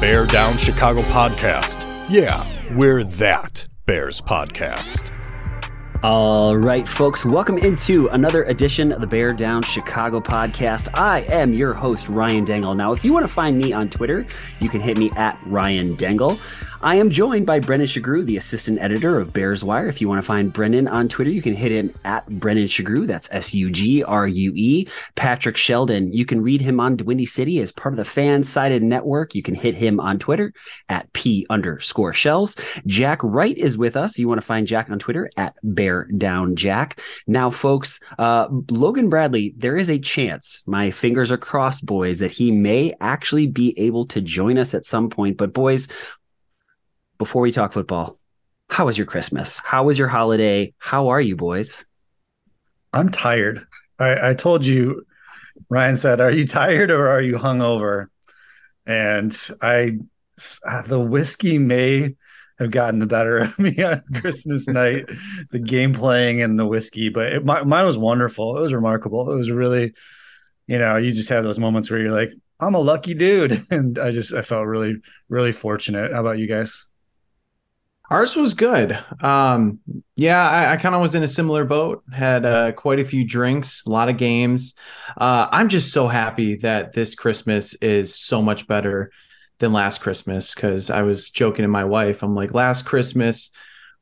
Bear Down Chicago podcast. Yeah, we're that Bears podcast. All right, folks, welcome into another edition of the Bear Down Chicago podcast. I am your host, Ryan Dangle. Now, if you want to find me on Twitter, you can hit me at Ryan Dangle. I am joined by Brennan Sugrue, the assistant editor of Bears Wire. If you want to find Brennan on Twitter, you can hit him at Brennan Sugrue. That's S U G R U E. Patrick Sheldon, you can read him on Windy City as part of the fan sided network. You can hit him on Twitter at P underscore shells. Jack Wright is with us. You want to find Jack on Twitter at Bear Down Jack. Now, folks, uh, Logan Bradley, there is a chance, my fingers are crossed, boys, that he may actually be able to join us at some point. But, boys, before we talk football, how was your Christmas? How was your holiday? How are you, boys? I'm tired. I, I told you, Ryan said, Are you tired or are you hungover? And I, the whiskey may have gotten the better of me on Christmas night, the game playing and the whiskey, but it, my, mine was wonderful. It was remarkable. It was really, you know, you just have those moments where you're like, I'm a lucky dude. And I just, I felt really, really fortunate. How about you guys? Ours was good. Um, yeah, I, I kind of was in a similar boat. Had uh, quite a few drinks, a lot of games. Uh, I'm just so happy that this Christmas is so much better than last Christmas because I was joking to my wife. I'm like, last Christmas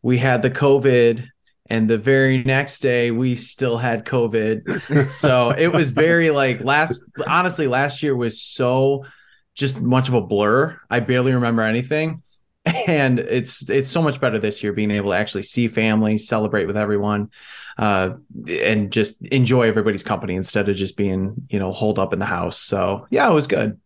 we had the COVID, and the very next day we still had COVID. so it was very like last. Honestly, last year was so just much of a blur. I barely remember anything and it's it's so much better this year being able to actually see family celebrate with everyone uh, and just enjoy everybody's company instead of just being you know holed up in the house so yeah it was good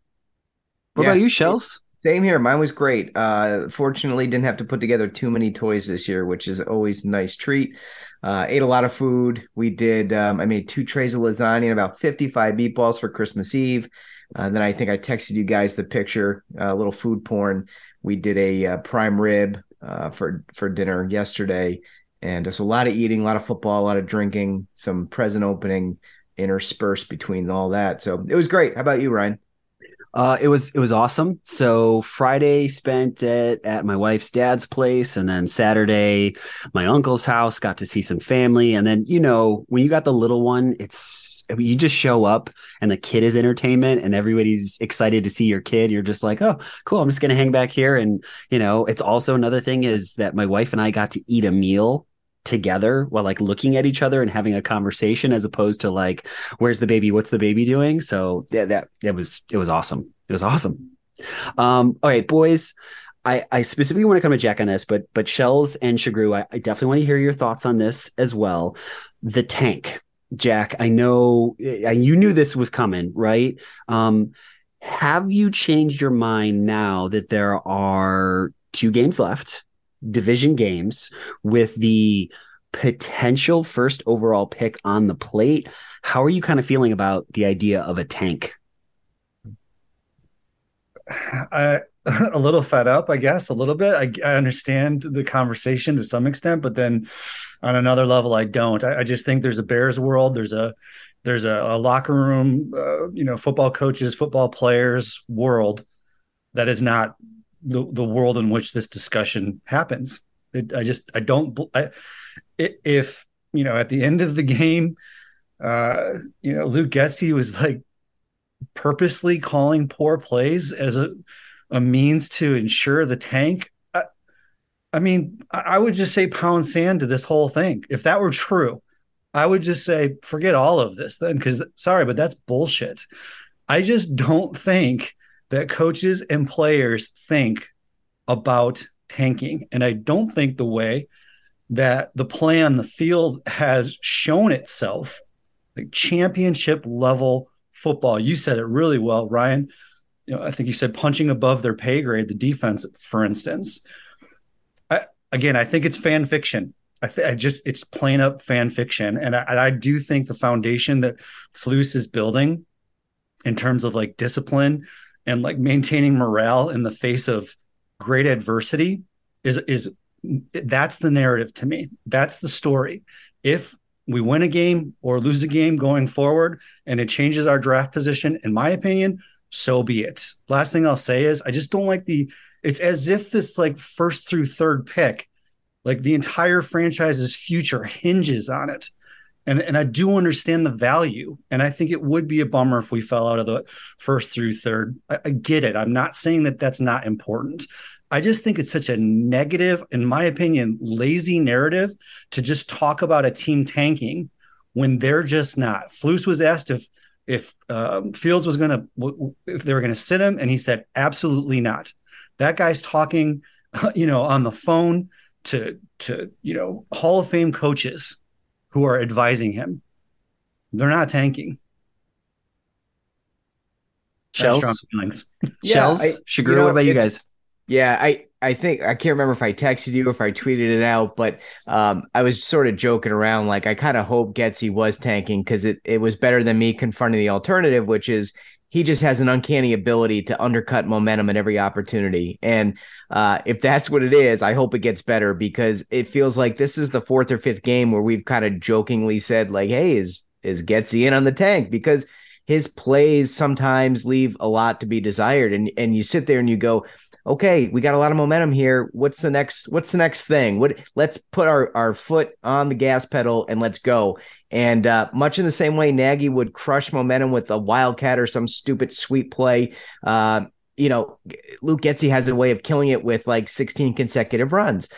What Yeah. about you, Shells? Same here. Mine was great. Uh, fortunately, didn't have to put together too many toys this year, which is always a nice treat. Uh, ate a lot of food. We did. Um, I made two trays of lasagna and about fifty-five meatballs for Christmas Eve. Uh, then I think I texted you guys the picture, a little food porn. We did a uh, prime rib uh, for for dinner yesterday, and just a lot of eating, a lot of football, a lot of drinking, some present opening interspersed between all that. So it was great. How about you, Ryan? Uh, it was it was awesome. So Friday spent at at my wife's dad's place, and then Saturday my uncle's house. Got to see some family, and then you know when you got the little one, it's I mean, you just show up and the kid is entertainment, and everybody's excited to see your kid. You're just like, oh, cool. I'm just gonna hang back here, and you know, it's also another thing is that my wife and I got to eat a meal together while like looking at each other and having a conversation as opposed to like where's the baby what's the baby doing so yeah that it was it was awesome it was awesome um all right boys I, I specifically want to come to Jack on this, but but Shells and Sugrue, I, I definitely want to hear your thoughts on this as well. The tank, Jack. I know you knew this was coming, right? Um, have you changed your mind now that there are two games left, division games, with the potential first overall pick on the plate? How are you kind of feeling about the idea of a tank? I a little fed up, I guess, a little bit. I, I understand the conversation to some extent, but then on another level, I don't. I, I just think there's a Bears world. There's a there's a, a locker room, uh, you know, football coaches, football players world that is not the the world in which this discussion happens. It, I just I don't. I, if you know, at the end of the game, uh, you know, Luke Getsy was like purposely calling poor plays as a a means to ensure the tank. I, I mean, I would just say pound sand to this whole thing. If that were true, I would just say forget all of this then, because sorry, but that's bullshit. I just don't think that coaches and players think about tanking, and I don't think the way that the play on the field has shown itself like championship level football. You said it really well, Ryan. You know, I think you said punching above their pay grade, the defense, for instance. I, again, I think it's fan fiction. I, th- I just it's plain up fan fiction, and I, I do think the foundation that Flus is building in terms of like discipline and like maintaining morale in the face of great adversity is is that's the narrative to me. That's the story. If we win a game or lose a game going forward and it changes our draft position, in my opinion, so be it. Last thing I'll say is I just don't like the it's as if this like first through third pick, like the entire franchise's future hinges on it. And, and I do understand the value. And I think it would be a bummer if we fell out of the first through third. I, I get it. I'm not saying that that's not important. I just think it's such a negative, in my opinion, lazy narrative to just talk about a team tanking when they're just not. Flus was asked if if um, Fields was going to if they were going to sit him, and he said absolutely not. That guy's talking, you know, on the phone to to you know Hall of Fame coaches who are advising him. They're not tanking. Shells, feelings. Yeah, Shells, I- Sugrue. you know, what about you guys? Yeah, I I think I can't remember if I texted you or if I tweeted it out, but um, I was sort of joking around. Like I kind of hope Getsy was tanking because it it was better than me confronting the alternative, which is he just has an uncanny ability to undercut momentum at every opportunity. And uh, if that's what it is, I hope it gets better because it feels like this is the fourth or fifth game where we've kind of jokingly said like, "Hey, is is Getsy in on the tank?" Because his plays sometimes leave a lot to be desired, and and you sit there and you go okay, we got a lot of momentum here. What's the next what's the next thing? What let's put our, our foot on the gas pedal and let's go. And uh, much in the same way Nagy would crush momentum with a wildcat or some stupid sweep play. Uh, you know, Luke Getsy has a way of killing it with like 16 consecutive runs.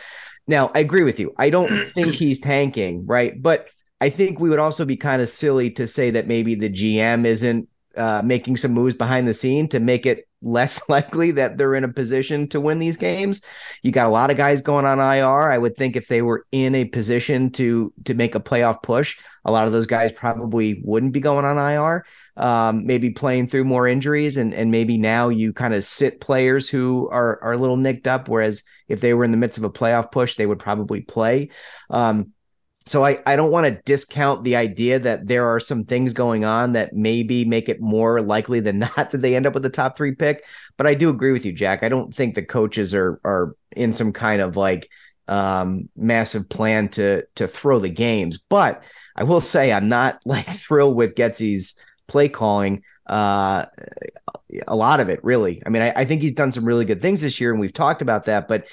Now, I agree with you. I don't think he's tanking, right? But I think we would also be kind of silly to say that maybe the GM isn't uh, making some moves behind the scene to make it less likely that they're in a position to win these games. You got a lot of guys going on IR. I would think if they were in a position to to make a playoff push, a lot of those guys probably wouldn't be going on IR. Um, maybe playing through more injuries, and and maybe now you kind of sit players who are are a little nicked up. Whereas if they were in the midst of a playoff push, they would probably play. Um, so I, I don't want to discount the idea that there are some things going on that maybe make it more likely than not that they end up with the top three pick. But I do agree with you, Jack. I don't think the coaches are are in some kind of like um, massive plan to to throw the games. But I will say I'm not like thrilled with Getsy's play calling. Uh, a lot of it, really. I mean, I, I think he's done some really good things this year, and we've talked about that. But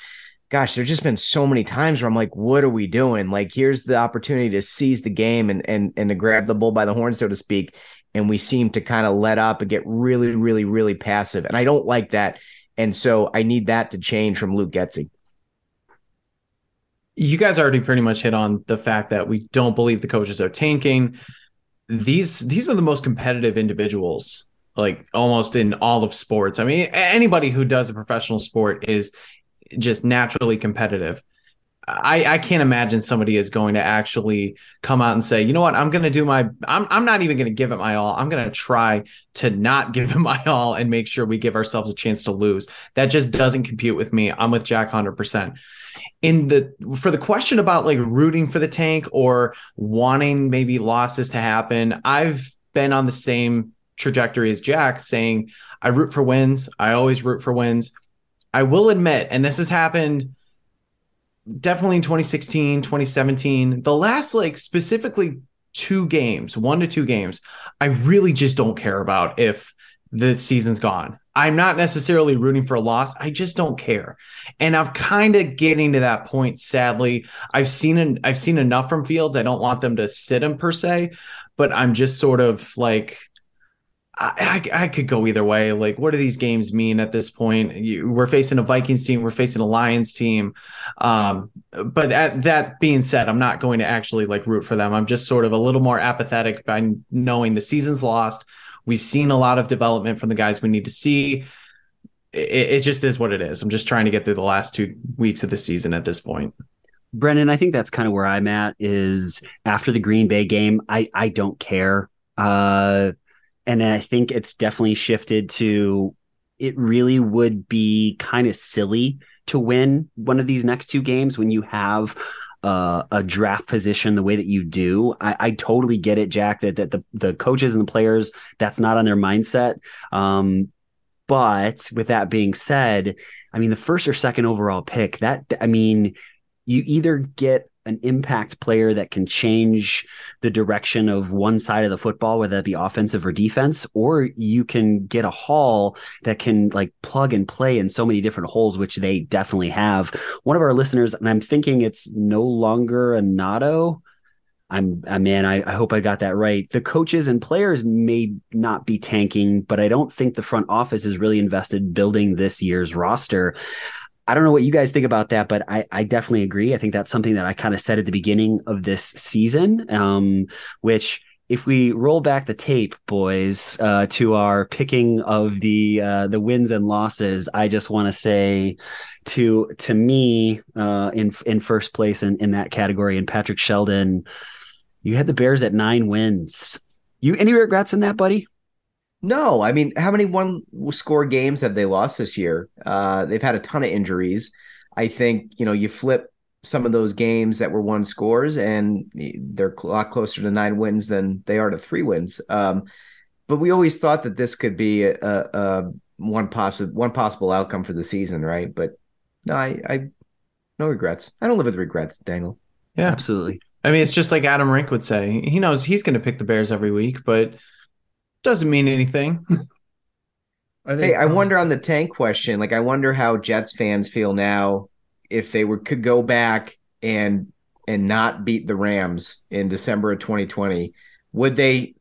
gosh, there's just been so many times where I'm like, what are we doing? Like, here's the opportunity to seize the game and and and to grab the bull by the horn, so to speak. And we seem to kind of let up and get really, really, really passive. And I don't like that. And so I need that to change from Luke Getsy. you guys already pretty much hit on the fact that we don't believe the coaches are tanking. These these are the most competitive individuals, like almost in all of sports. I mean, anybody who does a professional sport is just naturally competitive. I, I can't imagine somebody is going to actually come out and say, you know what, I'm going to do my, I'm, I'm not even going to give it my all. I'm going to try to not give it my all and make sure we give ourselves a chance to lose. That just doesn't compute with me. I'm with Jack 100%. In the, for the question about like rooting for the tank or wanting maybe losses to happen, I've been on the same trajectory as Jack saying, I root for wins. I always root for wins. I will admit, and this has happened definitely in 2016, 2017, the last like specifically two games, one to two games, I really just don't care about if the season's gone. I'm not necessarily rooting for a loss. I just don't care. And I'm kind of getting to that point sadly. I've seen an, I've seen enough from Fields. I don't want them to sit him per se, but I'm just sort of like I, I, could go either way. Like, what do these games mean at this point? You, we're facing a Vikings team, we're facing a Lions team. Um, but at, that being said, I'm not going to actually like root for them. I'm just sort of a little more apathetic by knowing the season's lost. We've seen a lot of development from the guys we need to see. It, it just is what it is. I'm just trying to get through the last two weeks of the season at this point. Brendan, I think that's kind of where I'm at. Is after the Green Bay game, I I don't care, uh, and I think it's definitely shifted to. It really would be kind of silly to win one of these next two games when you have uh, a draft position the way that you do. I, I totally get it, Jack. That that the the coaches and the players that's not on their mindset. Um, but with that being said, I mean the first or second overall pick. That I mean, you either get an impact player that can change the direction of one side of the football, whether that be offensive or defense, or you can get a haul that can like plug and play in so many different holes, which they definitely have. One of our listeners, and I'm thinking it's no longer a Nato. I'm, I man, I, I hope I got that right. The coaches and players may not be tanking, but I don't think the front office is really invested building this year's roster. I don't know what you guys think about that, but I, I definitely agree. I think that's something that I kind of said at the beginning of this season, um, which if we roll back the tape, boys, uh, to our picking of the uh, the wins and losses, I just want to say to to me uh, in in first place in, in that category, and Patrick Sheldon, you had the Bears at nine wins. You any regrets in that, buddy? No, I mean, how many one score games have they lost this year? Uh, they've had a ton of injuries. I think you know you flip some of those games that were one scores, and they're a lot closer to nine wins than they are to three wins. Um, but we always thought that this could be a, a one possible one possible outcome for the season, right? But no, I, I no regrets. I don't live with regrets, Dangle. Yeah, absolutely. I mean, it's just like Adam Rank would say. He knows he's going to pick the Bears every week, but doesn't mean anything. I think, hey, I wonder on the tank question. Like, I wonder how Jets fans feel now if they were could go back and and not beat the Rams in December of 2020. Would they?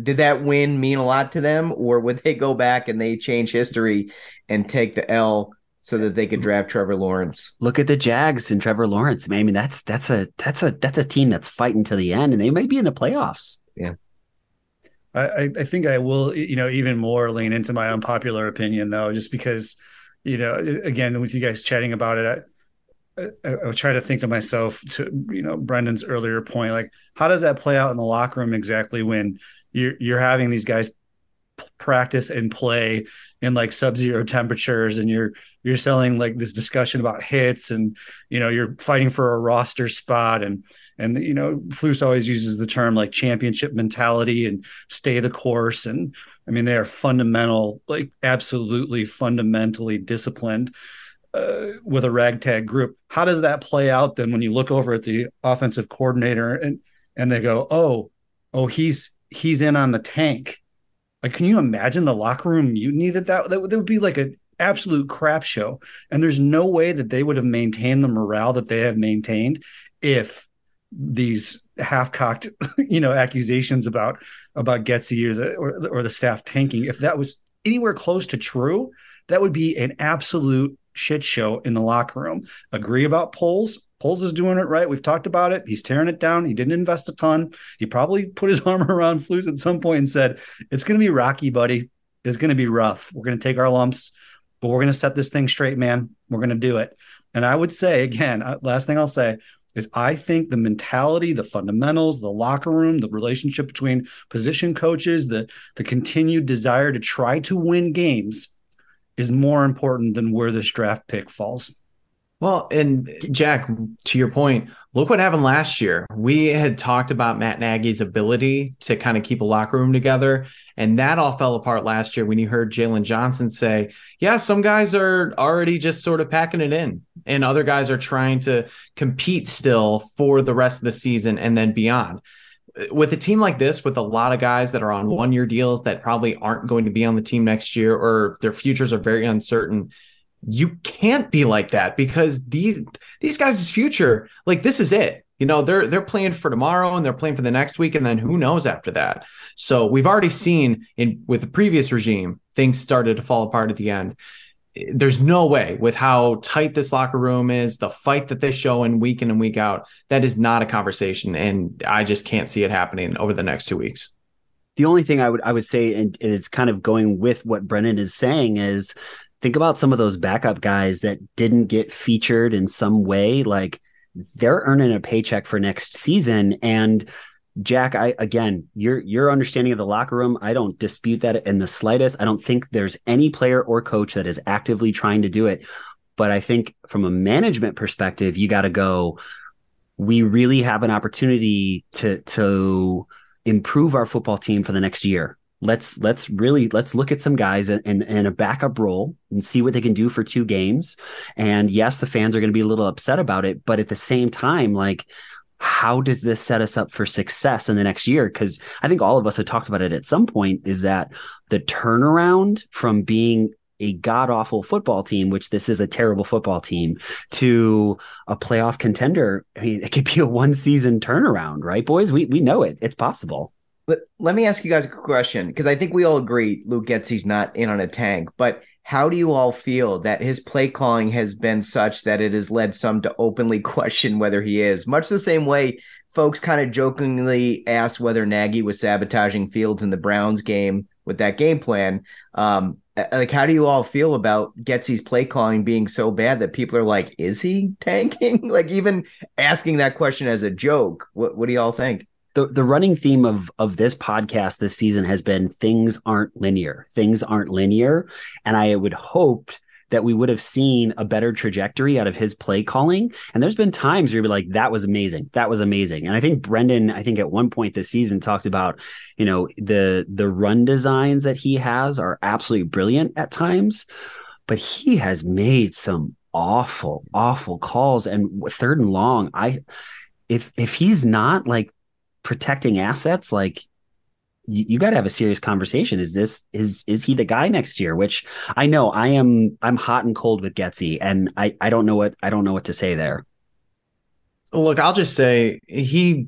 Did that win mean a lot to them, or would they go back and they change history and take the L so that they could draft Trevor Lawrence? Look at the Jags and Trevor Lawrence. I mean, that's that's a that's a that's a team that's fighting to the end, and they may be in the playoffs. Yeah. I, I think I will, you know, even more lean into my unpopular opinion though, just because, you know, again, with you guys chatting about it, I, I, I try to think to myself to, you know, Brendan's earlier point, like how does that play out in the locker room exactly when you're you're having these guys practice and play in like sub-zero temperatures and you're you're selling like this discussion about hits and you know you're fighting for a roster spot. And and you know Flus always uses the term like championship mentality and stay the course. And I mean they are fundamental like absolutely fundamentally disciplined uh, with a ragtag group. How does that play out then when you look over at the offensive coordinator and and they go oh oh he's he's in on the tank like, can you imagine the locker room mutiny that that, that, would be like an absolute crap show? And there's no way that they would have maintained the morale that they have maintained if these half-cocked, you know, accusations about about Getsy or the or, or the staff tanking, if that was anywhere close to true, that would be an absolute shit show in the locker room. Agree about Poles? Poles is doing it right. We've talked about it. He's tearing it down. He didn't invest a ton. He probably put his arm around Flus at some point and said, It's going to be rocky, buddy. It's going to be rough. We're going to take our lumps, but we're going to set this thing straight, man. We're going to do it. And I would say, again, last thing I'll say is I think the mentality, the fundamentals, the locker room, the relationship between position coaches, the, the continued desire to try to win games is more important than where this draft pick falls. Well, and Jack, to your point, look what happened last year. We had talked about Matt Nagy's ability to kind of keep a locker room together, and that all fell apart last year when you heard Jaylon Johnson say, "Yeah, some guys are already just sort of packing it in, and other guys are trying to compete still for the rest of the season and then beyond." With a team like this, with a lot of guys that are on one-year deals that probably aren't going to be on the team next year, or their futures are very uncertain you can't be like that because these these guys' future, like this is it. You know, they're they're playing for tomorrow and they're playing for the next week, and then who knows after that. So we've already seen in with the previous regime, things started to fall apart at the end. There's no way with how tight this locker room is, the fight that they show in week in and week out, that is not a conversation. And I just can't see it happening over the next two weeks. The only thing I would I would say, and it's kind of going with what Brennan is saying, is think about some of those backup guys that didn't get featured in some way. Like they're earning a paycheck for next season. And Jack, I again, your your understanding of the locker room, I don't dispute that in the slightest. I don't think there's any player or coach that is actively trying to do it. But I think from a management perspective, you got to go. We really have an opportunity to to improve our football team for the next year. Let's let's really let's look at some guys in, in, a backup role and see what they can do for two games. And yes, the fans are going to be a little upset about it, but at the same time, like how does this set us up for success in the next year? Because I think all of us have talked about it at some point is that the turnaround from being a god awful football team, which this is a terrible football team, to a playoff contender. I mean, it could be a one season turnaround, right, boys? We we know it. It's possible. Let, let me ask you guys a question because I think we all agree Luke Getsy's not in on a tank, but how do you all feel that his play calling has been such that it has led some to openly question whether he is? Much the same way folks kind of jokingly asked whether Nagy was sabotaging Fields in the Browns game with that game plan. Um, like, how do you all feel about Getsy's play calling being so bad that people are like, is he tanking? like, even asking that question as a joke. What, what do y'all think? The the running theme of of this podcast this season has been things aren't linear. Things aren't linear, and I would hope that we would have seen a better trajectory out of his play calling. And there's been times where you'd be like, that was amazing. That was amazing. And I think Brendan, I think at one point this season talked about, you know, the the run designs that he has are absolutely brilliant at times, but he has made some awful, awful calls. And third and long, I if if he's not like protecting assets, like you, you got to have a serious conversation. Is this is is he the guy next year? Which I know I am. I'm hot and cold with Getsy, and I I don't know what I don't know what to say there. Look, I'll just say he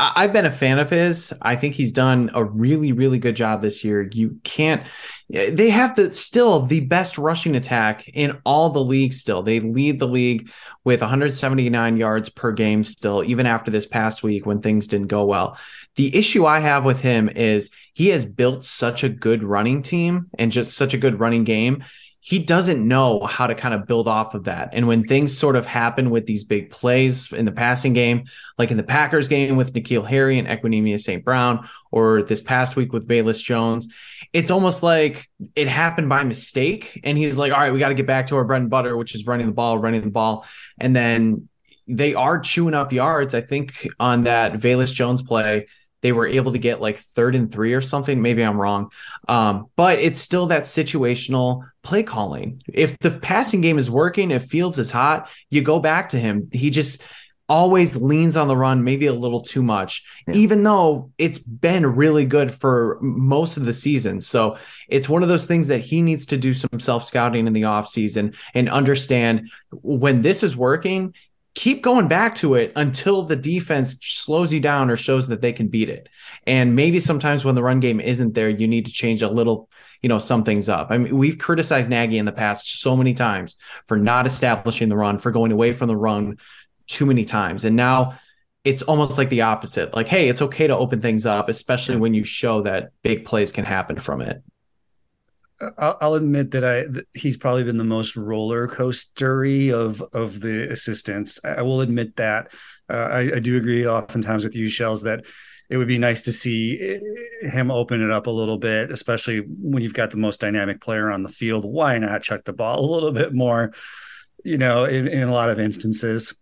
I've been a fan of his. I think he's done a really, really good job this year. You can't. Eh, they have the still the best rushing attack in all the league. Still, they lead the league with 179 yards per game. Still, even after this past week when things didn't go well. The issue I have with him is he has built such a good running team and just such a good running game he doesn't know how to kind of build off of that. And when things sort of happen with these big plays in the passing game, like in the Packers game with N'Keal Harry and Equanimeous St. Brown, or this past week with Velus Jones, it's almost like it happened by mistake. And he's like, all right, we got to get back to our bread and butter, which is running the ball, running the ball. And then they are chewing up yards. I think on that Velus Jones play, they were able to get like third and three or something. Maybe I'm wrong. Um, but it's still that situational play calling. If the passing game is working, if Fields is hot, you go back to him. He just always leans on the run, maybe a little too much, yeah. even though it's been really good for most of the season. So it's one of those things that he needs to do some self scouting in the offseason and understand when this is working, keep going back to it until the defense slows you down or shows that they can beat it. And maybe sometimes when the run game isn't there, you need to change a little, you know, some things up. I mean, we've criticized Nagy in the past so many times for not establishing the run, for going away from the run too many times. And now it's almost like the opposite. Like, hey, it's okay to open things up, especially when you show that big plays can happen from it. I'll, I'll, admit that I he's probably been the most roller coastery of of the assistants. I will admit that. Uh, I, I, do agree oftentimes with you, Shells, that it would be nice to see eh, him open it up a little bit, especially when you've got the most dynamic player on the field. Why not chuck the ball a little bit more? You know, in, in a lot of instances.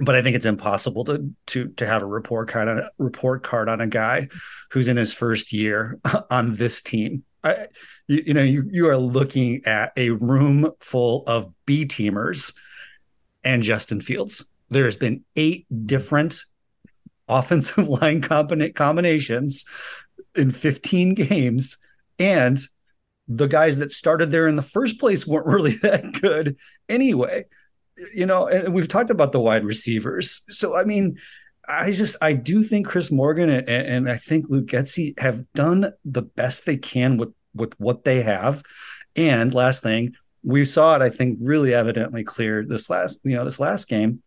But I think it's impossible to to to have a report card on a report card on a guy who's in his first year on this team. I, you, you know, you, you are looking at a room full of B teamers and Justin Fields. There's been eight different offensive line combina- combinations in 15 games. And the guys that started there in the first place weren't really that good anyway. You know, and we've talked about the wide receivers. So, I mean, I just I do think Chris Morgan and, and I think Luke Getsy have done the best they can with with what they have. And last thing, we saw it, I think, really evidently clear this last, you know, this last game.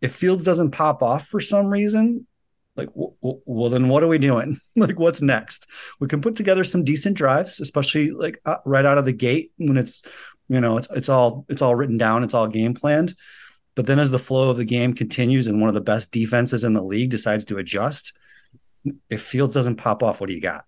If Fields doesn't pop off for some reason, like, w- w- well, then what are we doing? like, what's next? We can put together some decent drives, especially like uh, right out of the gate when it's, you know, it's it's all it's all written down, it's all game planned. But then as the flow of the game continues and one of the best defenses in the league decides to adjust, if Fields doesn't pop off, what do you got?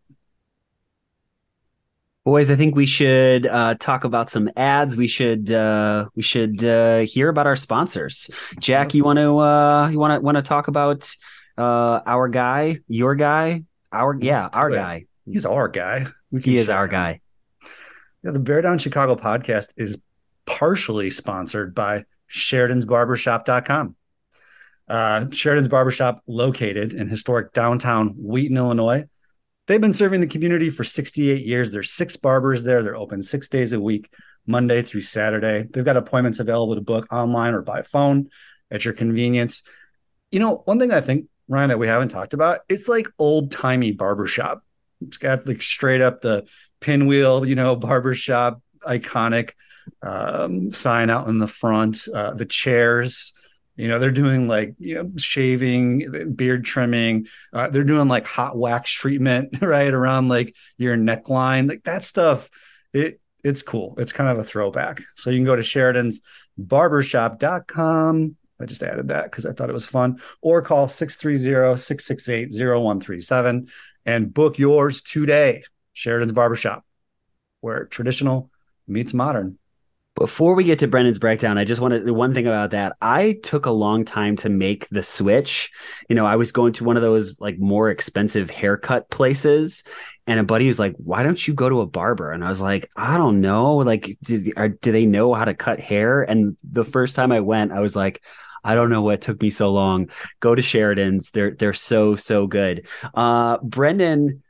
Boys, I think we should uh, talk about some ads. We should uh, we should uh, hear about our sponsors. Jack, you want to uh, you want to want to talk about uh, our guy, your guy, our yeah, our guy. He's our guy. He is our him. guy. Yeah, the Bear Down Chicago podcast is partially sponsored by Sheridan'sBarbershop.com. Uh, Sheridan's Barbershop, located in historic downtown Wheaton, Illinois. They've been serving the community for 68 years. There's six barbers there. They're open six days a week, Monday through Saturday. They've got appointments available to book online or by phone at your convenience. You know, one thing I think, Ryan, that we haven't talked about, it's like old timey barbershop. It's got like straight up the pinwheel, you know, barbershop iconic um, sign out in the front, uh, the chairs. You know, they're doing like, you know, shaving, beard trimming. Uh, they're doing like hot wax treatment, right? Around like your neckline. Like that stuff, it it's cool. It's kind of a throwback. So you can go to Sheridan's barbershop.com. I just added that because I thought it was fun. Or call 630-668-0137 and book yours today. Sheridan's Barbershop, where traditional meets modern. Before we get to Brendan's breakdown, I just wanted one thing about that. I took a long time to make the switch. You know, I was going to one of those like more expensive haircut places, and a buddy was like, "Why don't you go to a barber?" And I was like, "I don't know. Like, do, are, do they know how to cut hair?" And the first time I went, I was like, "I don't know what took me so long." Go to Sheridan's. They're they're so so good. Uh, Brendan,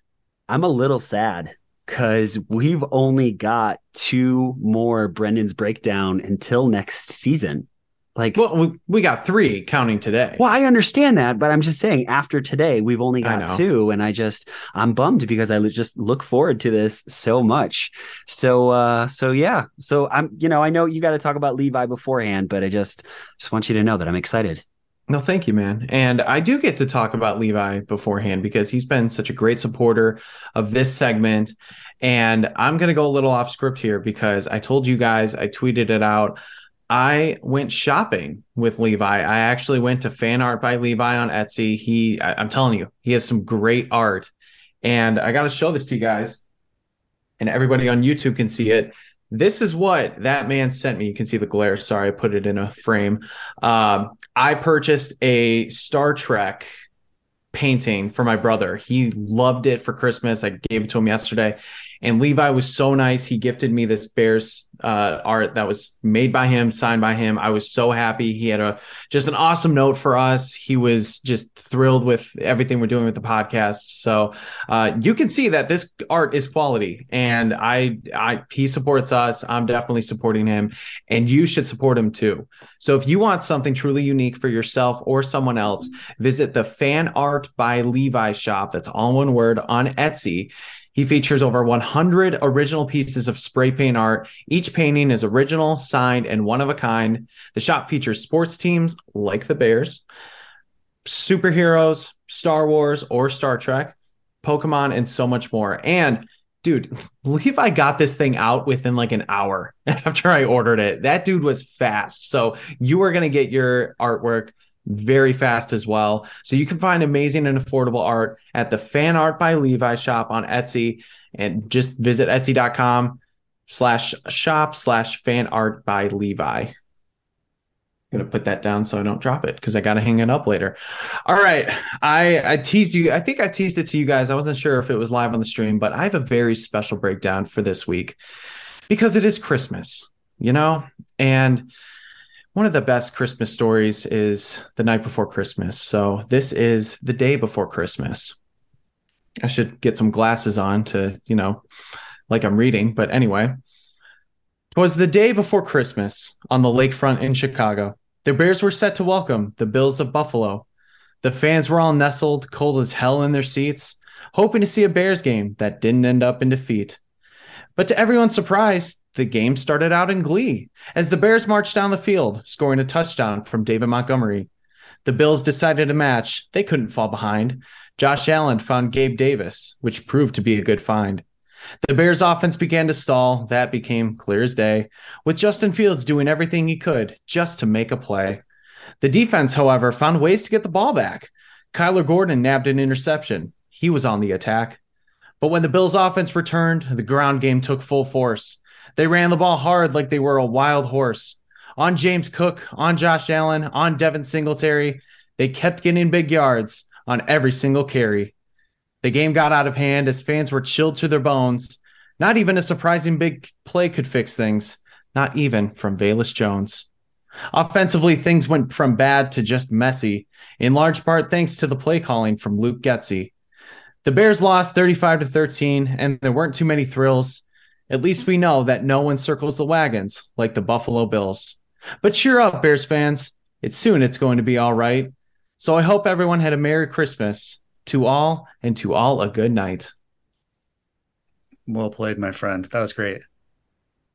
I'm a little sad because we've only got two more Brendan's breakdown until next season. Like, well, we, we got three counting today. Well, I understand that, but I'm just saying after today, we've only got two, and I just I'm bummed because I just look forward to this so much. So, uh, so yeah, so I'm, you know, I know you got to talk about Levi beforehand, but I just just want you to know that I'm excited. No, thank you, man. And I do get to talk about Levi beforehand because he's been such a great supporter of this segment. And I'm going to go a little off script here because I told you guys, I tweeted it out. I went shopping with Levi. I actually went to Fan Art by Levi on Etsy. He, I, I'm telling you, he has some great art. And I got to show this to you guys. And everybody on YouTube can see it. This is what that man sent me. You can see the glare. Sorry, I put it in a frame. Um, I purchased a Star Trek painting for my brother. He loved it for Christmas. I gave it to him yesterday. And Levi was so nice. He gifted me this Bears uh, art that was made by him, signed by him. I was so happy. He had a just an awesome note for us. He was just thrilled with everything we're doing with the podcast. So uh, you can see that this art is quality, and I, I he supports us. I'm definitely supporting him, and you should support him too. So if you want something truly unique for yourself or someone else, visit the Fan Art by Levi shop. That's all one word on Etsy. He features over 100 original pieces of spray paint art. Each painting is original, signed, and one of a kind. The shop features sports teams like the Bears, superheroes, Star Wars or Star Trek, Pokemon, and so much more. And dude, Levi got this thing out within like an hour after I ordered it. That dude was fast. So you are going to get your artwork very fast as well. So you can find amazing and affordable art at the Fan Art by Levi shop on Etsy and just visit etsy.com slash shop slash fan art by Levi. I'm gonna put that down so I don't drop it because I gotta hang it up later. All right. I I teased you, I think I teased it to you guys. I wasn't sure if it was live on the stream, but I have a very special breakdown for this week because it is Christmas, you know? And one of the best Christmas stories is the night before Christmas. So this is the day before Christmas. I should get some glasses on to, you know, like I'm reading. But anyway, it was the day before Christmas on the lakefront in Chicago. The Bears were set to welcome the Bills of Buffalo. The fans were all nestled cold as hell in their seats, hoping to see a Bears game that didn't end up in defeat. But to everyone's surprise, the game started out in glee as the Bears marched down the field, scoring a touchdown from David Montgomery. The Bills decided a match. They couldn't fall behind. Josh Allen found Gabe Davis, which proved to be a good find. The Bears offense began to stall. That became clear as day, with Justin Fields doing everything he could just to make a play. The defense, however, found ways to get the ball back. Kyler Gordon nabbed an interception. He was on the attack. But when the Bills offense returned, the ground game took full force. They ran the ball hard like they were a wild horse. On James Cook, on Josh Allen, on Devin Singletary, they kept getting big yards on every single carry. The game got out of hand as fans were chilled to their bones. Not even a surprising big play could fix things, not even from Velus Jones. Offensively, things went from bad to just messy, in large part thanks to the play calling from Luke Getsy. The Bears lost 35 to 13, and there weren't too many thrills. At least we know that no one circles the wagons like the Buffalo Bills. But cheer up, Bears fans. It's soon it's going to be all right. So I hope everyone had a Merry Christmas. To all, and to all a good night. Well played, my friend. That was great.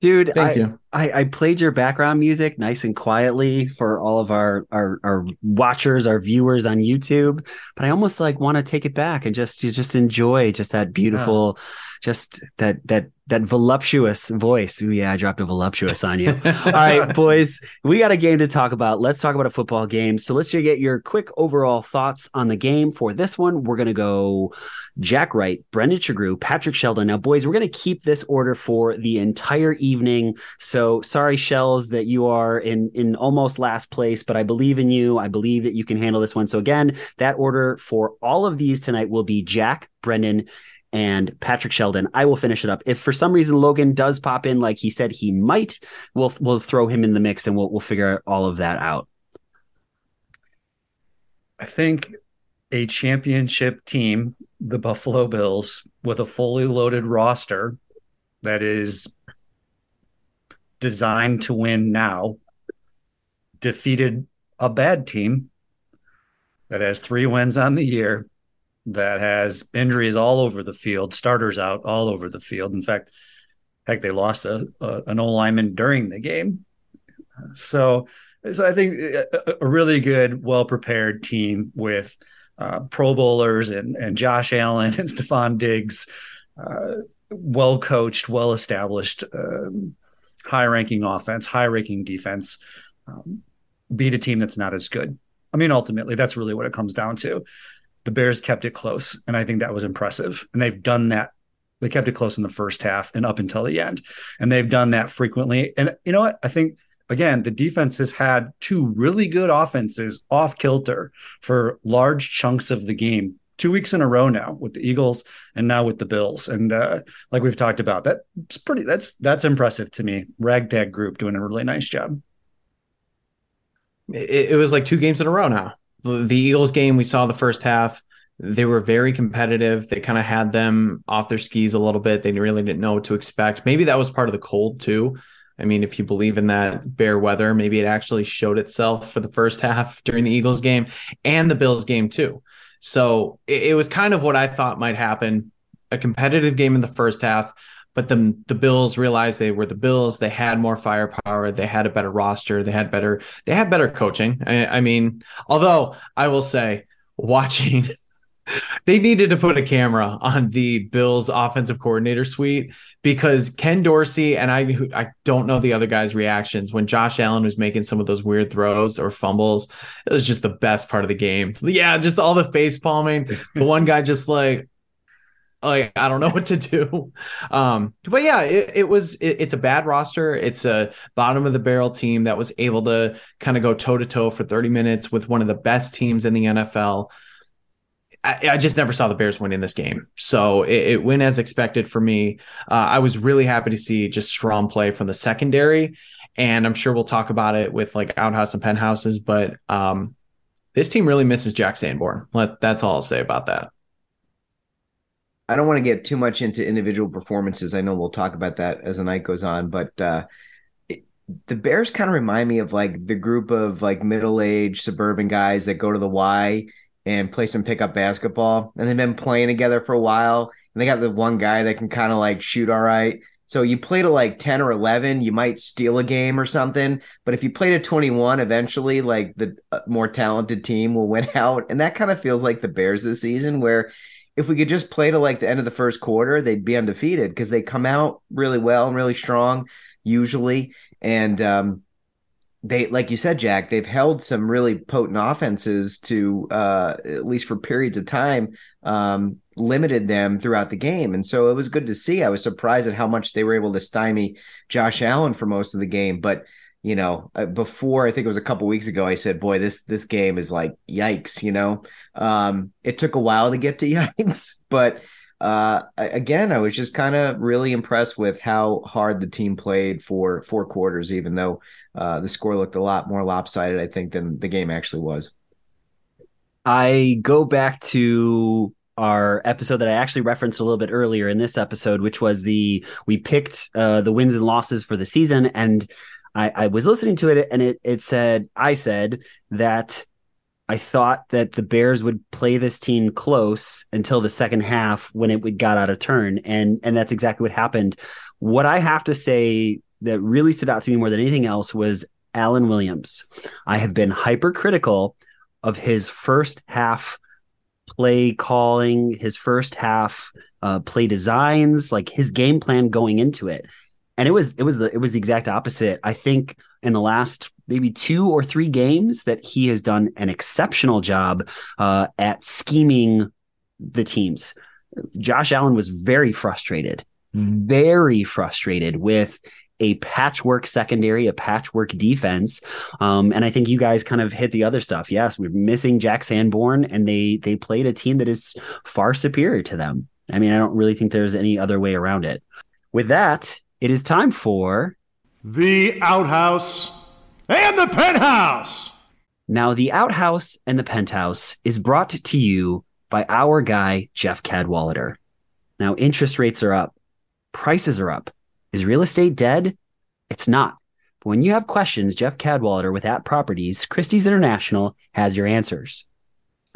Dude, Thank I, you. I, I played your background music nice and quietly for all of our, our our watchers, our viewers on YouTube. But I almost like want to take it back and just you just enjoy just that beautiful, just that that that voluptuous voice. Ooh, yeah, I dropped a voluptuous on you. all right, boys, we got a game to talk about. Let's talk about a football game. So let's just get your quick overall thoughts on the game. For this one, we're gonna go Jack Wright, Brendan Sugrue, Patrick Sheldon. Now, boys, we're gonna keep this order for the entire evening. So sorry, Shells, that you are in in almost last place, but I believe in you. I believe that you can handle this one. So again, that order for all of these tonight will be Jack, Brendan, and Patrick Sheldon. I will finish it up. If for some reason Logan does pop in, like he said he might, we'll we'll throw him in the mix and we'll we'll figure all of that out. I think a championship team, the Buffalo Bills, with a fully loaded roster that is designed to win now, defeated a bad team that has three wins on the year, that has injuries all over the field, starters out all over the field. In fact, heck, they lost a, a an O lineman during the game. So, so I think a, a really good, well prepared team with uh, Pro Bowlers and and Josh Allen and Stefon Diggs, uh, well coached, well established, um, high ranking offense, high ranking defense, um, beat a team that's not as good. I mean, ultimately, that's really what it comes down to. The Bears kept it close, and I think that was impressive. And they've done that. They kept it close in the first half and up until the end, and they've done that frequently. And you know what? I think again, the defense has had two really good offenses off kilter for large chunks of the game. Two weeks in a row now with the Eagles and now with the Bills, and uh, like we've talked about, that's pretty. That's that's impressive to me. Ragtag group doing a really nice job. It, it was like two games in a row now. The, Eagles game, we saw the first half. They were very competitive. They kind of had them off their skis a little bit. They really didn't know what to expect. Maybe that was part of the cold too. I mean, if you believe in that bear weather, maybe it actually showed itself for the first half during the Eagles game and the Bills game too. So it, it was kind of what I thought might happen. A competitive game in the first half, but the the Bills realized they were the Bills. They had more firepower. They had a better roster. They had better they had better coaching. I, I mean, although I will say, watching, they needed to put a camera on the Bills offensive coordinator suite because Ken Dorsey and I I don't know the other guys' reactions when Josh Allen was making some of those weird throws or fumbles. It was just the best part of the game. Yeah, just all the face palming. the one guy just like like I don't know what to do. Um, but yeah, it, it was it, it's a bad roster. It's a bottom of the barrel team that was able to kind of go toe to toe for 30 minutes with one of the best teams in the NFL. I, I just never saw the Bears win in this game, so it, it went as expected for me. Uh, I was really happy to see just strong play from the secondary, and I'm sure we'll talk about it with like outhouse and penthouses. But um, this team really misses Jack Sanborn. Let, that's all I'll say about that. I don't want to get too much into individual performances. I know we'll talk about that as the night goes on, but uh, it, the Bears kind of remind me of like the group of like middle-aged suburban guys that go to the Y and play some pickup basketball, and they've been playing together for a while. And they got the one guy that can kind of like shoot all right. So you play to like 10 or 11, you might steal a game or something. But if you play to 21, eventually, like the uh, more talented team will win out. And that kind of feels like the Bears this season, where if we could just play to like the end of the first quarter, they'd be undefeated because they come out really well and really strong usually. And um, they, like you said, Jack, they've held some really potent offenses to, uh, at least for periods of time, um, limited them throughout the game. And so it was good to see. I was surprised at how much they were able to stymie Josh Allen for most of the game. But, you know, uh, before I think it was a couple weeks ago, I said, boy, this, this game is like, yikes, you know, um, it took a while to get to yikes, but, uh, again, I was just kind of really impressed with how hard the team played for four quarters, even though uh, the score looked a lot more lopsided, I think, than the game actually was. I go back to our episode that I actually referenced a little bit earlier in this episode, which was the we picked uh, the wins and losses for the season, and I, I was listening to it, and it it said I said that I thought that the Bears would play this team close until the second half when it would got out of turn, and and that's exactly what happened. What I have to say that really stood out to me more than anything else was Alan Williams. I have been hypercritical of his first half play calling, his first half uh, play designs, like his game plan going into it, and it was it was the it was the exact opposite. I think in the last maybe two or three games that he has done an exceptional job uh, at scheming the teams. Josh Allen was very frustrated, very frustrated with a patchwork secondary, a patchwork defense. Um, and I think you guys kind of hit the other stuff. Yes, we're missing Jack Sanborn, and they they played a team that is far superior to them. I mean, I don't really think there's any other way around it. With that, it is time for the outhouse and the penthouse. Now, the outhouse and the penthouse is brought to you by our guy, Jeff Cadwallader. Now, interest rates are up, prices are up. Is real estate dead? It's not. But when you have questions, Jeff Cadwallader with At Properties, Christie's International has your answers.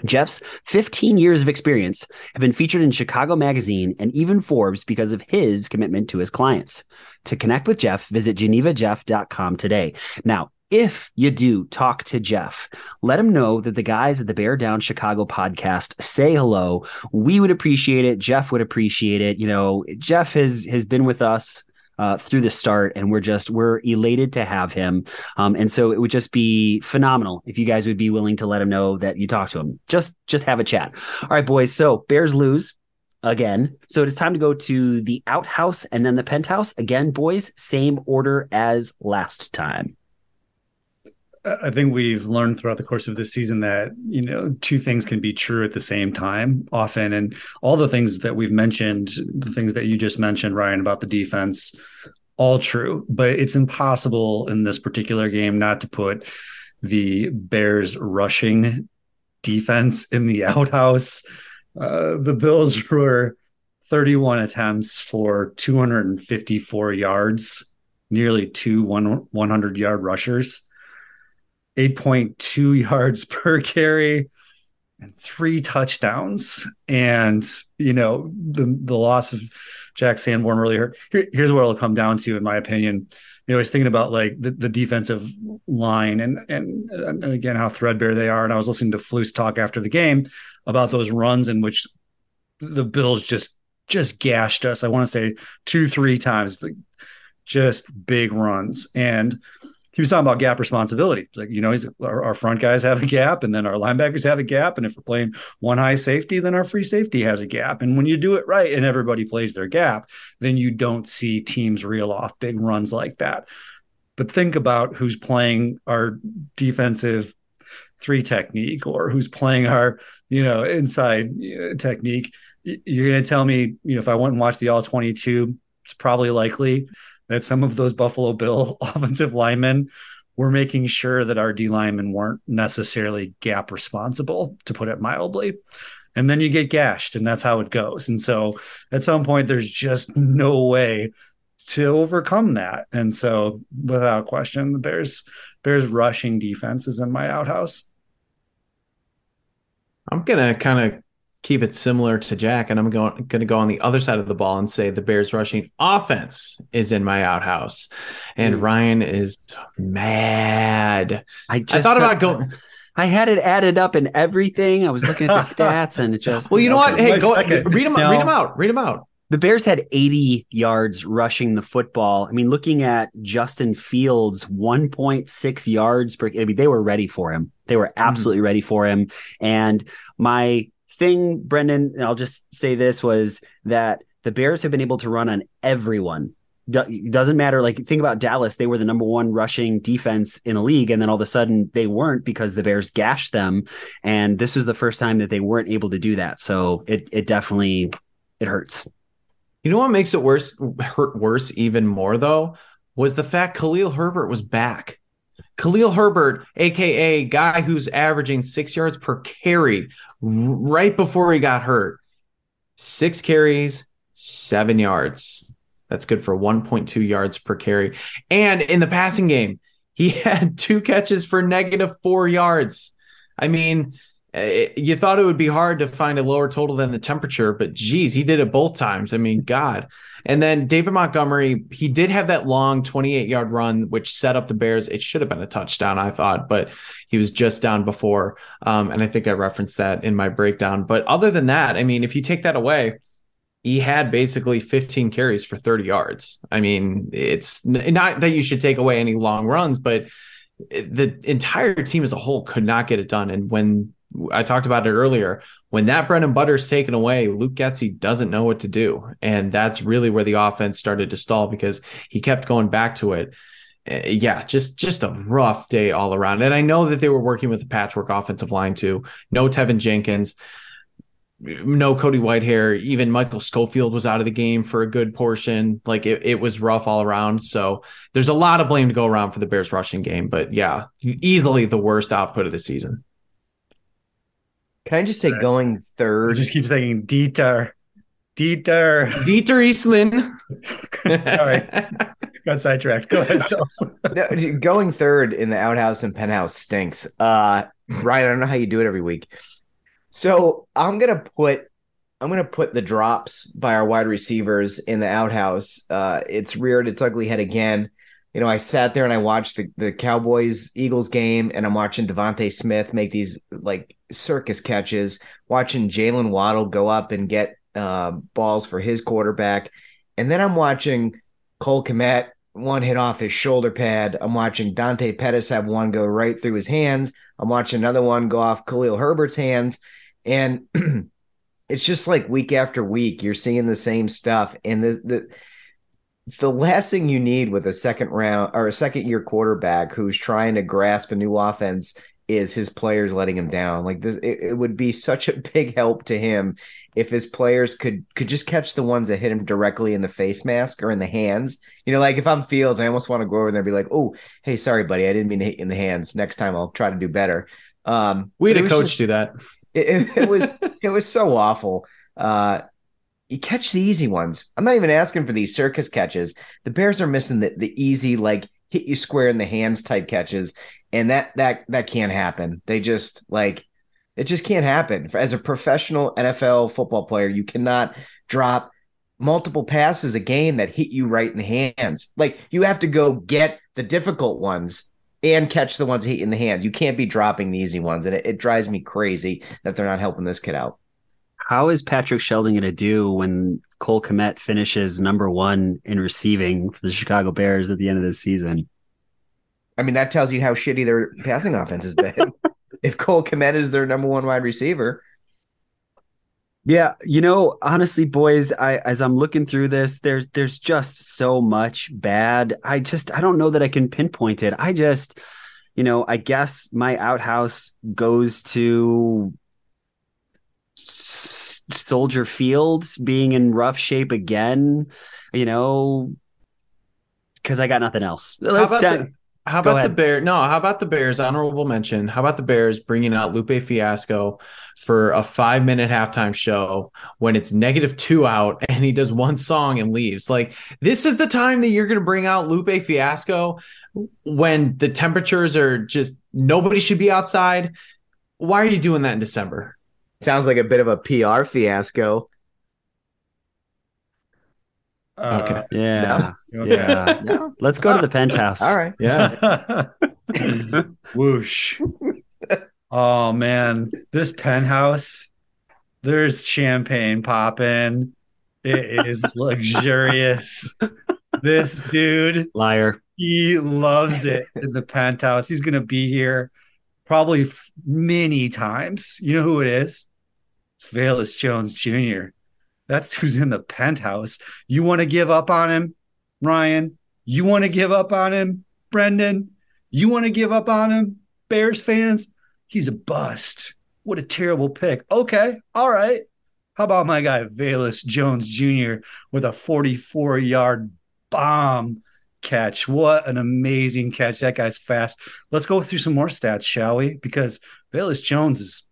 Jeff's 15 years of experience have been featured in Chicago Magazine and even Forbes because of his commitment to his clients. To connect with Jeff, visit genevajeff.com today. Now, if you do talk to Jeff, let him know that the guys at the Bear Down Chicago podcast say hello. We would appreciate it. Jeff would appreciate it. You know, Jeff has has been with us uh, through the start, and we're just we're elated to have him. Um, and so it would just be phenomenal if you guys would be willing to let him know that you talked to him. Just just have a chat. All right, boys. So Bears lose again. So it is time to go to the outhouse and then the penthouse again, boys. Same order as last time. I think we've learned throughout the course of this season that you know two things can be true at the same time often, and all the things that we've mentioned, the things that you just mentioned, Ryan, about the defense, all true. But it's impossible in this particular game not to put the Bears rushing defense in the outhouse. Uh, the Bills were 31 attempts for 254 yards, nearly two one, 100 yard rushers 8.2 yards per carry and three touchdowns. And, you know, the, the loss of Jack Sanborn really hurt. Here, here's what it'll come down to, in my opinion. You know, I was thinking about like the, the defensive line and, and, and again how threadbare they are. And I was listening to Flus talk after the game about those runs in which the Bills just just gashed us. I want to say two, three times, like just big runs. And he was talking about gap responsibility. Like, you know, he's our, our, front guys have a gap and then our linebackers have a gap. And if we're playing one high safety, then our free safety has a gap. And when you do it right and everybody plays their gap, then you don't see teams reel off big runs like that. But think about who's playing our defensive three technique or who's playing our, you know, inside technique. You're going to tell me, you know, if I went and watched the all 22, it's probably likely that some of those Buffalo Bill offensive linemen were making sure that our D linemen weren't necessarily gap responsible, to put it mildly. And then you get gashed, and that's how it goes. And so at some point, there's just no way to overcome that. And so, without question, the Bears Bears rushing defense is in my outhouse. I'm gonna kind of keep it similar to Jack, and I'm going going to go on the other side of the ball and say the Bears rushing offense is in my outhouse, and mm. Ryan is mad. I just I thought about going. I had it added up and everything. I was looking at the stats and it just. Well, you know what? Hey, go read them. No. Read them out. Read them out. the Bears had 80 yards rushing the football. I mean, looking at Justin Fields, 1.6 yards per. I mean, they were ready for him. They were absolutely mm-hmm. ready for him. And my thing, Brendan, I'll just say this was that the Bears have been able to run on everyone. doesn't matter. Like, think about Dallas. They were the number one rushing defense in the league. And then all of a sudden they weren't because the Bears gashed them. And this is the first time that they weren't able to do that. So it, it definitely, it hurts. You know what makes it worse hurt worse even more though was the fact Khalil Herbert was back. Khalil Herbert, aka guy who's averaging 6 yards per carry right before he got hurt. 6 carries, 7 yards. That's good for 1.2 yards per carry. And in the passing game, he had two catches for negative 4 yards. I mean, Eh, you thought it would be hard to find a lower total than the temperature, but geez, he did it both times. I mean, God. And then David Montgomery, he did have that long 28 yard run, which set up the Bears. It should have been a touchdown, I thought, but he was just down before. Um, and I think I referenced that in my breakdown. But other than that, I mean, if you take that away, he had basically 15 carries for 30 yards. I mean, it's not that you should take away any long runs, but the entire team as a whole could not get it done. And when I talked about it earlier. When that bread and butter is taken away, Luke Getsy doesn't know what to do. And that's really where the offense started to stall because he kept going back to it. Uh, yeah, just just a rough day all around. And I know that they were working with the patchwork offensive line too. No Teven Jenkins, no Cody Whitehair. Even Michael Schofield was out of the game for a good portion. Like it, it was rough all around. So there's a lot of blame to go around for the Bears rushing game. But yeah, easily the worst output of the season. Can I just say going third? I just keep saying Dieter. Dieter. Dieter Eastlin. Sorry. Got sidetracked. Go ahead, no, going third in the outhouse and penthouse stinks. Uh Ryan, I don't know how you do it every week. So I'm gonna put I'm gonna put the drops by our wide receivers in the outhouse. Uh it's reared its ugly head again you know, I sat there and I watched the, the Cowboys Eagles game and I'm watching DeVonta Smith make these like circus catches, watching Jaylen Waddle go up and get uh, balls for his quarterback. And then I'm watching Cole Kmet one hit off his shoulder pad. I'm watching Dante Pettis have one go right through his hands. I'm watching another one go off Khalil Herbert's hands. And it's just like week after week, you're seeing the same stuff. And the, the, the last thing you need with a second round or a second year quarterback who's trying to grasp a new offense is his players letting him down. Like this, it, it, would be such a big help to him if his players could could just catch the ones that hit him directly in the face mask or in the hands. You know, like if I'm Fields, I almost want to go over there and be like, "Oh, hey, sorry, buddy, I didn't mean to hit you in the hands. Next time, I'll try to do better." Um, we had a coach just, do that. It, it, it was it was so awful. Uh, you catch the easy ones. I'm not even asking for these circus catches. The Bears are missing the, the easy, like hit you square in the hands type catches. And that that that can't happen. They just like it just can't happen. As a professional NFL football player, you cannot drop multiple passes a game that hit you right in the hands. Like you have to go get the difficult ones and catch the ones hit in the hands. You can't be dropping the easy ones. And it, it drives me crazy that they're not helping this kid out how is Patrick Sheldon going to do when Cole Kmet finishes number one in receiving for the Chicago Bears at the end of the season? I mean, that tells you how shitty their passing offense has been. if Cole Kmet is their number one wide receiver. Yeah, you know, honestly, boys, I as I'm looking through this, there's there's just so much bad. I just I don't know that I can pinpoint it. I just, you know, I guess my outhouse goes to Soldier Fields being in rough shape again, you know, because I got nothing else. Let's how about, the, how about the Bears? No, how about the Bears? Honorable mention. How about the Bears bringing out Lupe Fiasco for a five minute halftime show when it's negative two out and he does one song and leaves? Like, this is the time that you're going to bring out Lupe Fiasco when the temperatures are just nobody should be outside. Why are you doing that in December? Sounds like a bit of a PR fiasco. Uh, okay. Yeah. No? Yeah. No? Let's go to the penthouse. All right. Yeah. Whoosh. Oh man, this penthouse. There's champagne popping. It is luxurious. this dude, Liar. he loves it in the penthouse. He's going to be here probably f- many times. You know who it is? It's Velus Jones Jr. That's who's in the penthouse. You want to give up on him, Ryan? You want to give up on him, Brendan? You want to give up on him, Bears fans? He's a bust. What a terrible pick. Okay, all right. How about my guy Velus Jones Jr. with a 44 yard bomb catch? What an amazing catch. That guy's fast. Let's go through some more stats, shall we? Because Velus Jones is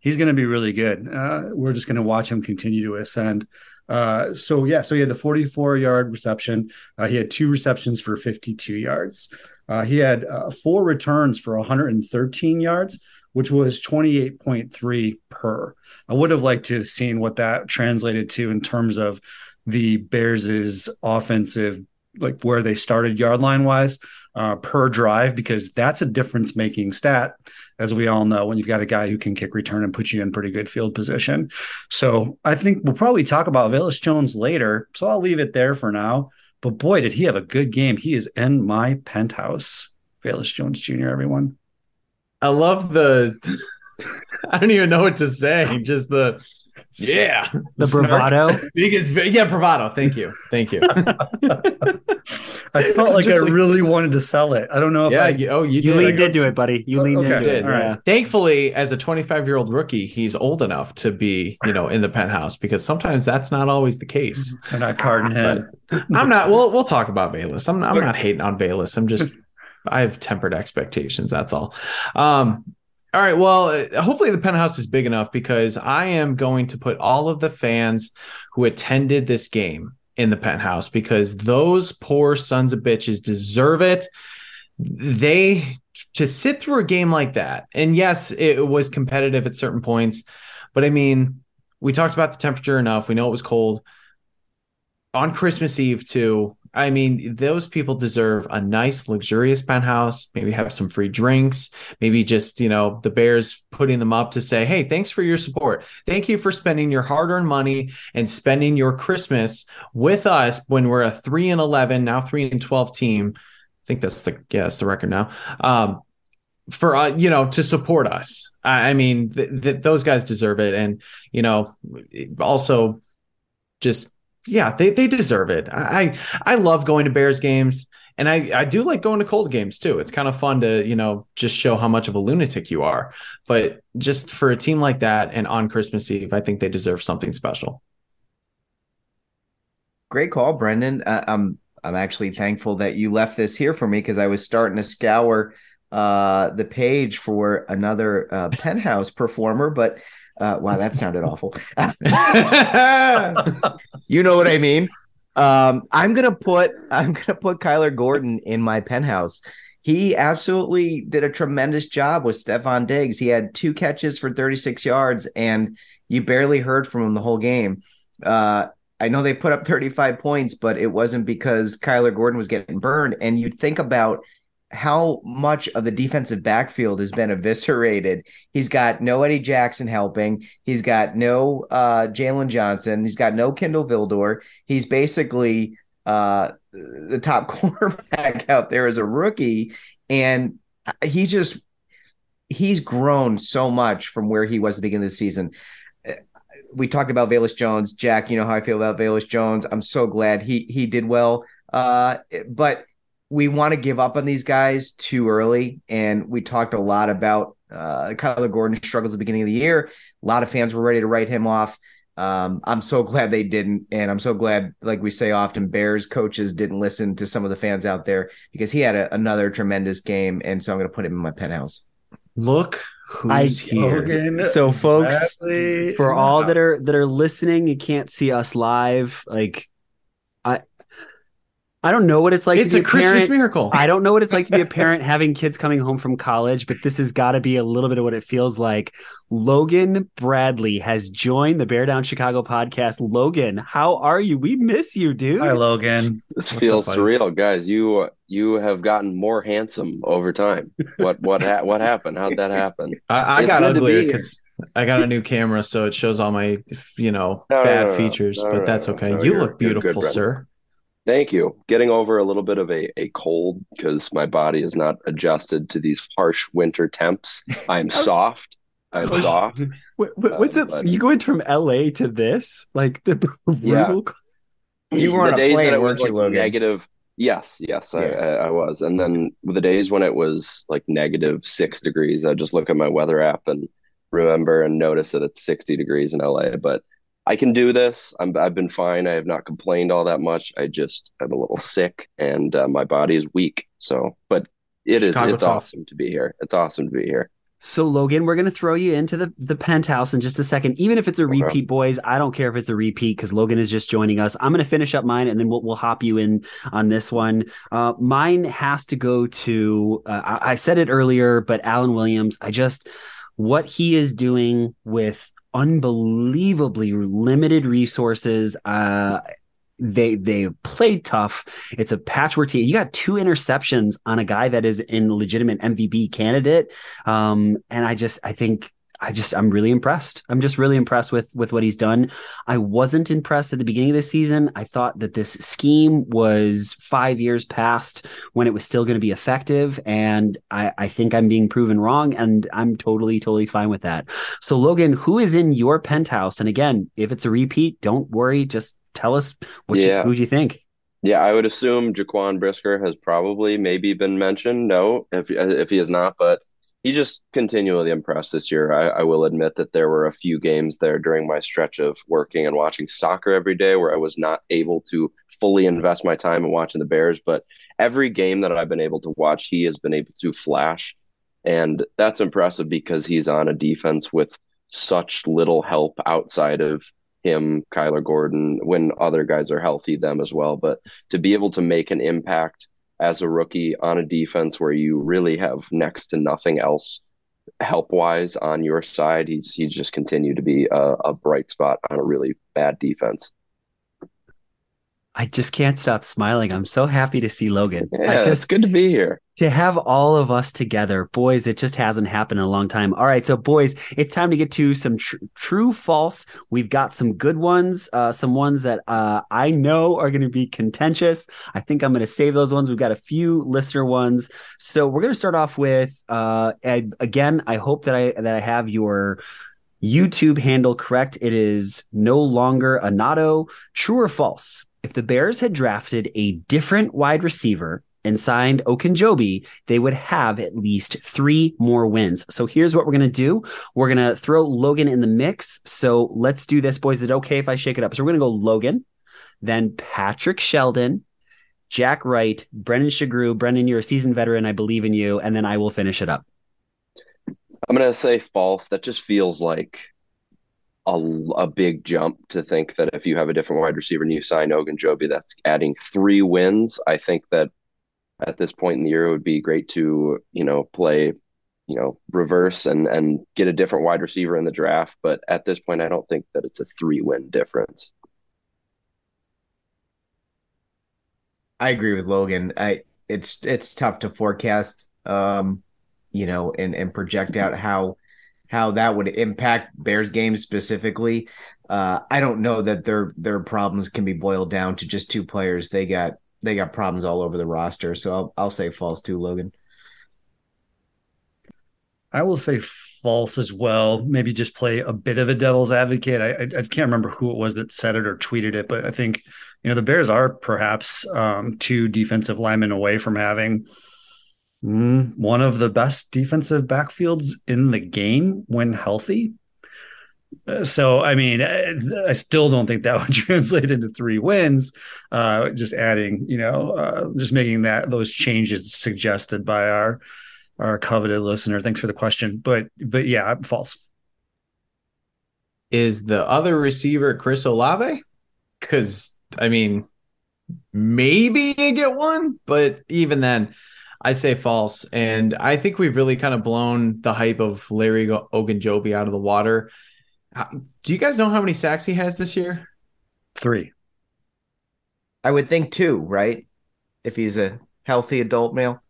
he's going to be really good. Uh, we're just going to watch him continue to ascend. Uh, so yeah, so he had the 44 yard reception. Uh, he had two receptions for 52 yards. Uh, he had uh, four returns for 113 yards, which was 28.3 per. I would have liked to have seen what that translated to in terms of the Bears' offensive, like where they started yard line wise uh, per drive, because that's a difference making stat, as we all know, when you've got a guy who can kick return and put you in pretty good field position. So I think we'll probably talk about Velus Jones later. So I'll leave it there for now. But boy, did he have a good game. He is in my penthouse. Velus Jones Jr., everyone. I love the. I don't even know what to say. Just the. Yeah, The snark. bravado. Because yeah, bravado. Thank you, thank you. I felt like Just I like- really wanted to sell it. I don't know if yeah, I you, oh, you, You did. leaned into it, buddy. You Oh, leaned okay. into it. did. All right. Yeah. Thankfully, as a 25 year old rookie, he's old enough to be, you know, in the penthouse because sometimes that's not always the case. I'm not card in hand. I'm not. We'll we'll talk about Bayless. I'm I'm not hating on Bayless. I'm just I have tempered expectations. That's all. Um. All right. Well, hopefully the penthouse is big enough because I am going to put all of the fans who attended this game in the penthouse because those poor sons of bitches deserve it. They to sit through a game like that, and yes, it was competitive at certain points, but I mean, we talked about the temperature enough. We know it was cold on Christmas Eve too. I mean, those people deserve a nice, luxurious penthouse. Maybe have some free drinks. Maybe just you know the Bears putting them up to say, "Hey, thanks for your support. Thank you for spending your hard-earned money and spending your Christmas with us when we're a three and eleven now three and twelve team. I think that's the yeah, that's the record now. Um, for uh, you know to support us. I, I mean, th- th- those guys deserve it, and you know, also just yeah, they they deserve it. I I love going to Bears games. And I, I do like going to cold games too. It's kind of fun to, you know, just show how much of a lunatic you are. But just for a team like that and on Christmas Eve, I think they deserve something special. Great call, Brendan. Uh, I'm I'm actually thankful that you left this here for me because I was starting to scour uh, the page for another uh, penthouse performer, but uh, wow, that sounded awful. you know what I mean. Um, I'm gonna put I'm gonna put Kyler Gordon in my penthouse. He absolutely did a tremendous job with Stefon Diggs. He had two catches for 36 yards, and you barely heard from him the whole game. Uh, I know they put up 35 points, but it wasn't because Kyler Gordon was getting burned. And you'd think about how much of the defensive backfield has been eviscerated. He's got no Eddie Jackson helping. He's got no uh, Jaylon Johnson. He's got no Kindle Vildor. He's basically uh, the top quarterback out there as a rookie, and he just he's grown so much from where he was at the beginning of the season. We talked about Velus Jones, Jack. You know how I feel about Velus Jones. I'm so glad he he did well. Uh, but we want to give up on these guys too early. And we talked a lot about uh, Kyler Gordon struggles at the beginning of the year. A lot of fans were ready to write him off. Um, I'm so glad they didn't. And I'm so glad, like we say often, Bears coaches didn't listen to some of the fans out there because he had a, another tremendous game. And so I'm going to put him in my penthouse. Look who's I- here. Logan So, folks, Bradley for all that are that are listening, you can't see us live. Like, I, I don't know what it's like it's to a be a Christmas parent. miracle. I don't know what it's like to be a parent having kids coming home from college, but this has got to be a little bit of what it feels like. Logan Bradley has joined the Bear Down Chicago podcast. Logan, how are you? We miss you, dude. Hi, Logan. This What's feels up, surreal, guys. You you have gotten more handsome over time. What what ha- what happened? How'd that happen? I, I got good to uglier because I got a new camera, so it shows all my, you know, No, no, bad no, no, features, no, but no, that's okay. no, you look you're good, beautiful, sir. Thank you. Getting over a little bit of a, a cold because my body is not adjusted to these harsh winter temps. I'm soft. I'm Oh, soft. What, what- what's Um, it? but- You going from LA to this? Like the Yeah. You were on the a days plane, that it was weren't you, like Logan? negative. Yes, yes, I, Yeah. I, I was. And then the days when it was like negative six degrees, I just look at my weather app and remember and notice that it's 60 degrees in LA. But I can do this. I'm, I've been fine. I have not complained all that much. I just I'm a little sick and uh, my body is weak. So, but it is. Chicago It's tough. awesome to be here. It's awesome to be here. So Logan, we're gonna throw you into the the penthouse in just a second. Even if it's a Okay. repeat, boys, I don't care if it's a repeat because Logan is just joining us. I'm gonna finish up mine and then we'll we'll hop you in on this one. Uh, mine has to go to. Uh, I, I said it earlier, but Alan Williams. I just what he is doing with unbelievably limited resources. Uh, they they played tough. It's a patchwork team. You got two interceptions on a guy that is in legitimate MVP candidate. Um, and I just I think I just I'm really impressed. I'm just really impressed with with what he's done. I wasn't impressed at the beginning of the season. I thought that this scheme was five years past when it was still going to be effective, and I I think I'm being proven wrong, and I'm totally totally fine with that. So Logan, who is in your penthouse? And again, if it's a repeat, don't worry. Just tell us what you, who do you think. Yeah, I would assume Jaquan Brisker has probably maybe been mentioned. No, if if he is not, but he just continually impressed this year. I, I will admit that there were a few games there during my stretch of working and watching soccer every day where I was not able to fully invest my time in watching the Bears. But every game that I've been able to watch, he has been able to flash. And that's impressive because he's on a defense with such little help outside of him, Kyler Gordon, when other guys are healthy, them as well. But to be able to make an impact as a rookie on a defense where you really have next to nothing else help wise on your side, he's he's just continued to be a, a bright spot on a really bad defense. I just can't stop smiling. I'm so happy to see Logan. Yeah, I it's good to be here. to have all of us together, boys. It just hasn't happened in a long time. All right, so boys, it's time to get to some tr- true false. We've got some good ones, uh, some ones that uh, I know are going to be contentious. I think I'm going to save those ones. We've got a few listener ones, so we're going to start off with. Uh, Ed, again, I hope that I that I have your. YouTube handle correct. It is no longer Anato. True or false? If the Bears had drafted a different wide receiver and signed Ogunjobi, they would have at least three more wins. So here's what we're gonna do. We're gonna throw Logan in the mix. So let's do this, boys. Is it okay if I shake it up? So we're gonna go Logan, then Patrick Sheldon, Jack Wright, Brendan Sugrue. Brendan, you're a seasoned veteran. I believe in you. And then I will finish it up. I'm gonna say false. That just feels like a, a big jump to think that if you have a different wide receiver and you sign Ogunjobi, that's adding three wins. I think that at this point in the year, it would be great to you know play you know reverse and and get a different wide receiver in the draft. But at this point, I don't think that it's a three win difference. I agree with Logan. I it's it's tough to forecast um you know and and project out how how that would impact Bears games specifically. Uh I don't know that their their problems can be boiled down to just two players. They got they got problems all over the roster. So I'll I'll say false too, Logan. I will say false as well. Maybe just play a bit of a devil's advocate. I, I, I can't remember who it was that said it or tweeted it, but I think you know the Bears are perhaps um, two defensive linemen away from having one of the best defensive backfields in the game when healthy. Uh, So, I mean, I, I still don't think that would translate into three wins. Uh, just adding, you know, uh, just making that those changes suggested by our our coveted listener. Thanks for the question, but but yeah, false. Is the other receiver Chris Olave? Because I mean, maybe you get one, but even then, I say false. And I think we've really kind of blown the hype of Larry Ogunjobi out of the water. Do you guys know how many sacks he has this year? Three. I would think two, right? If he's a healthy adult male.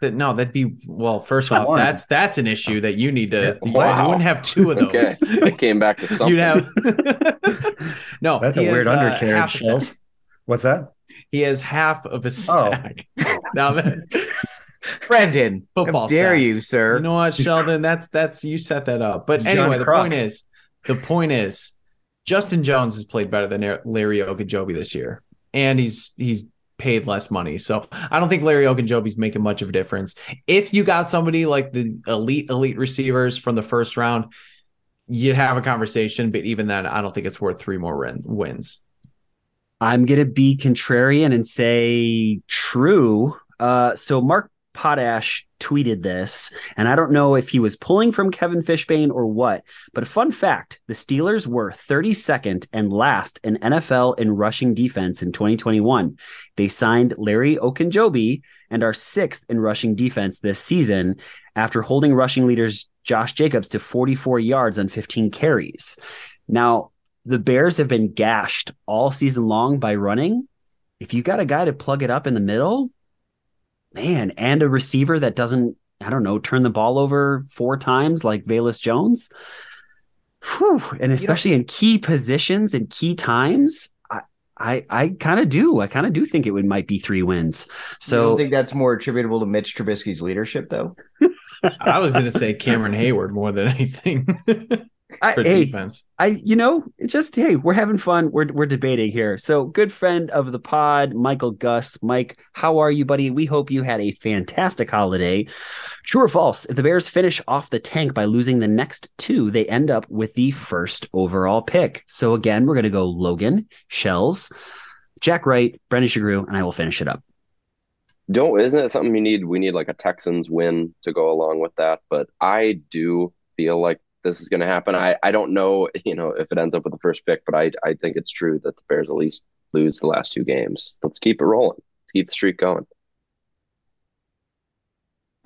No, that'd be well. First That's off, one. that's that's an issue that you need to. You, Wow. you wouldn't have two of those. Okay, it came back to something. You'd have no. That's a he has, weird uh, undercarriage. half a Shells. sack. What's that? He has half of a Oh. sack. now that Brendan, football. how dare sacks. you, sir? You know what, Sheldon? That's that's you set that up. But John anyway, the point is, the point is, Justin Jones has played better than Larry Ogunjobi this year, and he's he's paid less money. So I don't think Larry Ogunjobi's making much of a difference. If you got somebody like the elite elite receivers from the first round, you'd have a conversation. But even then, I don't think it's worth three more win- wins. I'm gonna be contrarian and say true. Uh, so Mark Potash tweeted this, and I don't know if he was pulling from Kevin Fishbain or what. But a fun fact: the Steelers were 32nd and last in NFL in rushing defense in 2021. They signed Larry Ogunjobi and are sixth in rushing defense this season after holding rushing leaders Josh Jacobs to 44 yards on 15 carries. Now, the Bears have been gashed all season long by running. If you got a guy to plug it up in the middle, man, and a receiver that doesn't, I don't know, turn the ball over four times like Velus Jones, whew, and especially in key positions and key times, I, I, I kind of do. I kind of do think it would might be three wins. So, I think that's more attributable to Mitch Trubisky's leadership, though. I was going to say Cameron Heyward more than anything I, for hey, defense. I, you know, it's just hey, we're having fun. We're we're debating here. So, good friend of the pod, Michael Gus. Mike, how are you, buddy? We hope you had a fantastic holiday. True or false? If the Bears finish off the tank by losing the next two, they end up with the first overall pick. So again, we're gonna go Logan, Shells, Jack Wright, Brendan Sugrue, and I will finish it up. Don't isn't it something you need? We need like a Texans win to go along with that. But I do feel like this is going to happen. I I don't know, you know, if it ends up with the first pick, but I I think it's true that the Bears at least lose the last two games. Let's keep it rolling. Let's keep the streak going.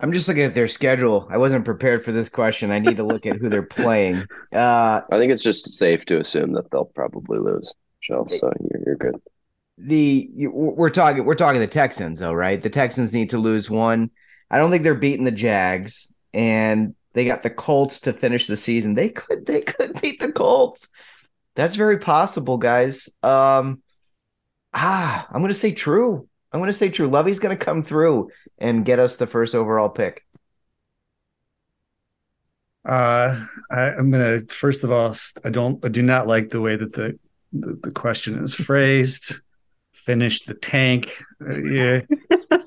I'm just looking at their schedule. I wasn't prepared for this question. I need to look at who they're playing. Uh, I think it's just safe to assume that they'll probably lose. Shell, so you're, you're good. the we're talking we're talking the Texans though, right? The Texans need to lose one. I don't think they're beating the Jags, and they got the Colts to finish the season. They could they could beat the Colts. That's very possible, guys. Um, ah, I'm gonna say true. I'm gonna say true. Lovie's gonna come through and get us the first overall pick. Uh, I, I'm gonna first of all, I don't, I do not like the way that the the, the question is phrased. Finish the tank. Uh, yeah.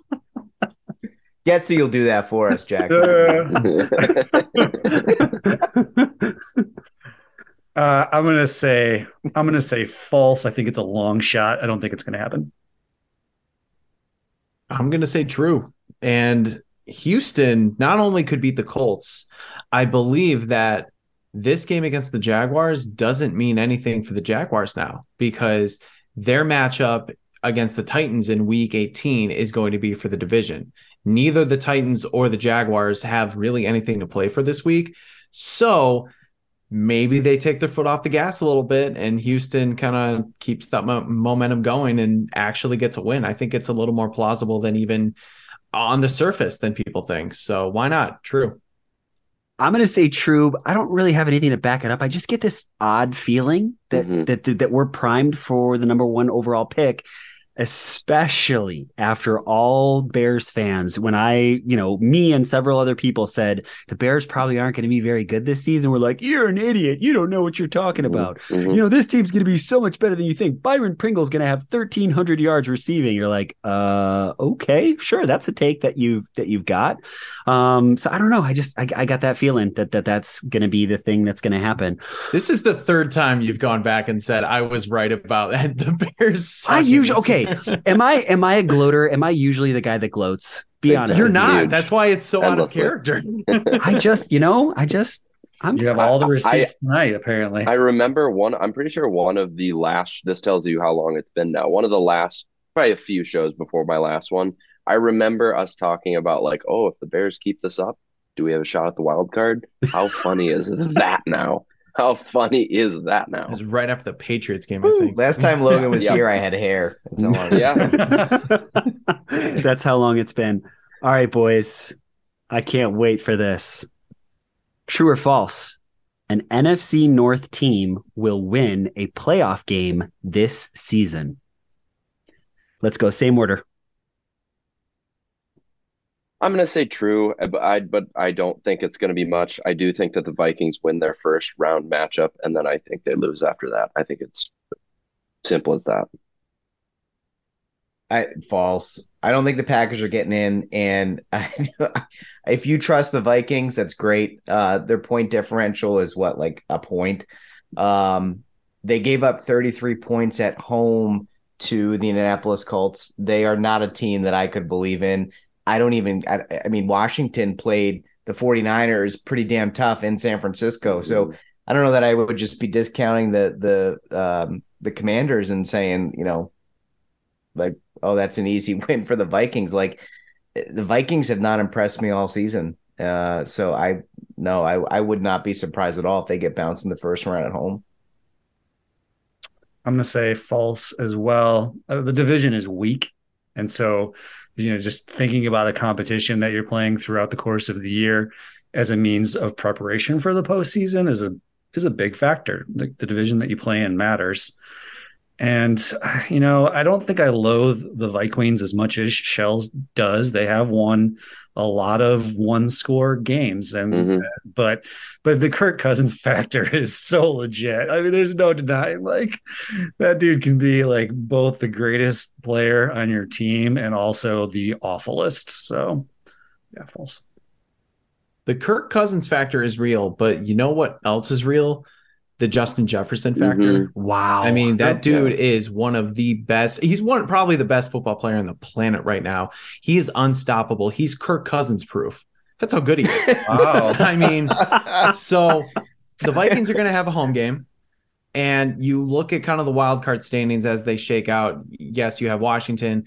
Getsy will do that for us, Jack. Uh, I'm gonna say I'm gonna say false. I think it's a long shot. I don't think it's gonna happen. I'm going to say true. And Houston not only could beat the Colts, I believe that this game against the Jaguars doesn't mean anything for the Jaguars now because their matchup against the Titans in week 18 is going to be for the division. Neither the Titans or the Jaguars have really anything to play for this week. So maybe they take their foot off the gas a little bit and Houston kind of keeps that mo- momentum going and actually gets a win. I think it's a little more plausible than even on the surface than people think. So why not? True. I'm going to say true, but I don't really have anything to back it up. I just get this odd feeling that Mhm. that that we're primed for the number one overall pick, especially after all Bears fans. When I, you know, me and several other people said the Bears probably aren't going to be very good this season, we're like, you're an idiot. You don't know what you're talking about. Mhm. You know, this team's going to be so much better than you think. Byron Pringle's going to have 1300 yards receiving. You're like, uh, okay, sure. That's a take that you've, that you've got. Um, so I don't know. I just, I, I got that feeling that, that that's going to be the thing that's going to happen. This is the third time you've gone back and said I was right about the Bears. I usually, okay. Year." am I, am I a gloater? Am I usually the guy that gloats? Be Big honest. You're not. Huge. That's why it's so out of character. I just, you know, I just, I'm, You have all the I- receipts tonight, apparently. I remember one. I'm pretty sure one of the last. This tells you how long it's been now. One of the last, probably a few shows before my last one. I remember us talking about like, oh, if the Bears keep this up, do we have a shot at the wild card? How funny is that now? How funny is that now? It now? was right after the Patriots game, I think. Last time Logan was Yeah. here, I had hair. That's Yeah, that's how long it's been. All right, boys. I can't wait for this. True or false? An NFC North team will win a playoff game this season. Let's go. Same order. I'm going to say true, uh, but I but I don't think it's going to be much. I do think that the Vikings win their first round matchup, and then I think they lose after that. I think it's simple as that. I false. I don't think the Packers are getting in. And I, if you trust the Vikings, that's great. Uh, their point differential is what, like a point. Um, they gave up 33 points at home to the Indianapolis Colts. They are not a team that I could believe in. I don't even, I, I mean, Washington played the 49ers pretty damn tough in San Francisco. So I don't know that I would just be discounting the, the, um, the commanders and saying, you know, like, oh, that's an easy win for the Vikings. Like the Vikings have not impressed me all season. Uh, so I no, I I would not be surprised at all if they get bounced in the first round at home. I'm going to say false as well. Uh, the division is weak. And so, you know, just thinking about the competition that you're playing throughout the course of the year as a means of preparation for the postseason is a is a big factor. The, the division that you play in matters. And you know, I don't think I loathe the Vikings as much as Shells does. They have won a lot of one score games and Mhm. but but the Kirk Cousins factor is so legit. I mean, there's no denying like that dude can be like both the greatest player on your team and also the awfulest. So yeah, false. The Kirk Cousins factor is real, but you know what else is real? The Justin Jefferson factor. Mm-hmm. Wow. I mean, that dude is one of the best. He's one probably the best football player on the planet right now. He is unstoppable. He's Kirk Cousins proof. That's how good he is. Wow. I mean, so the Vikings are going to have a home game. And you look at kind of the wild card standings as they shake out. Yes, you have Washington.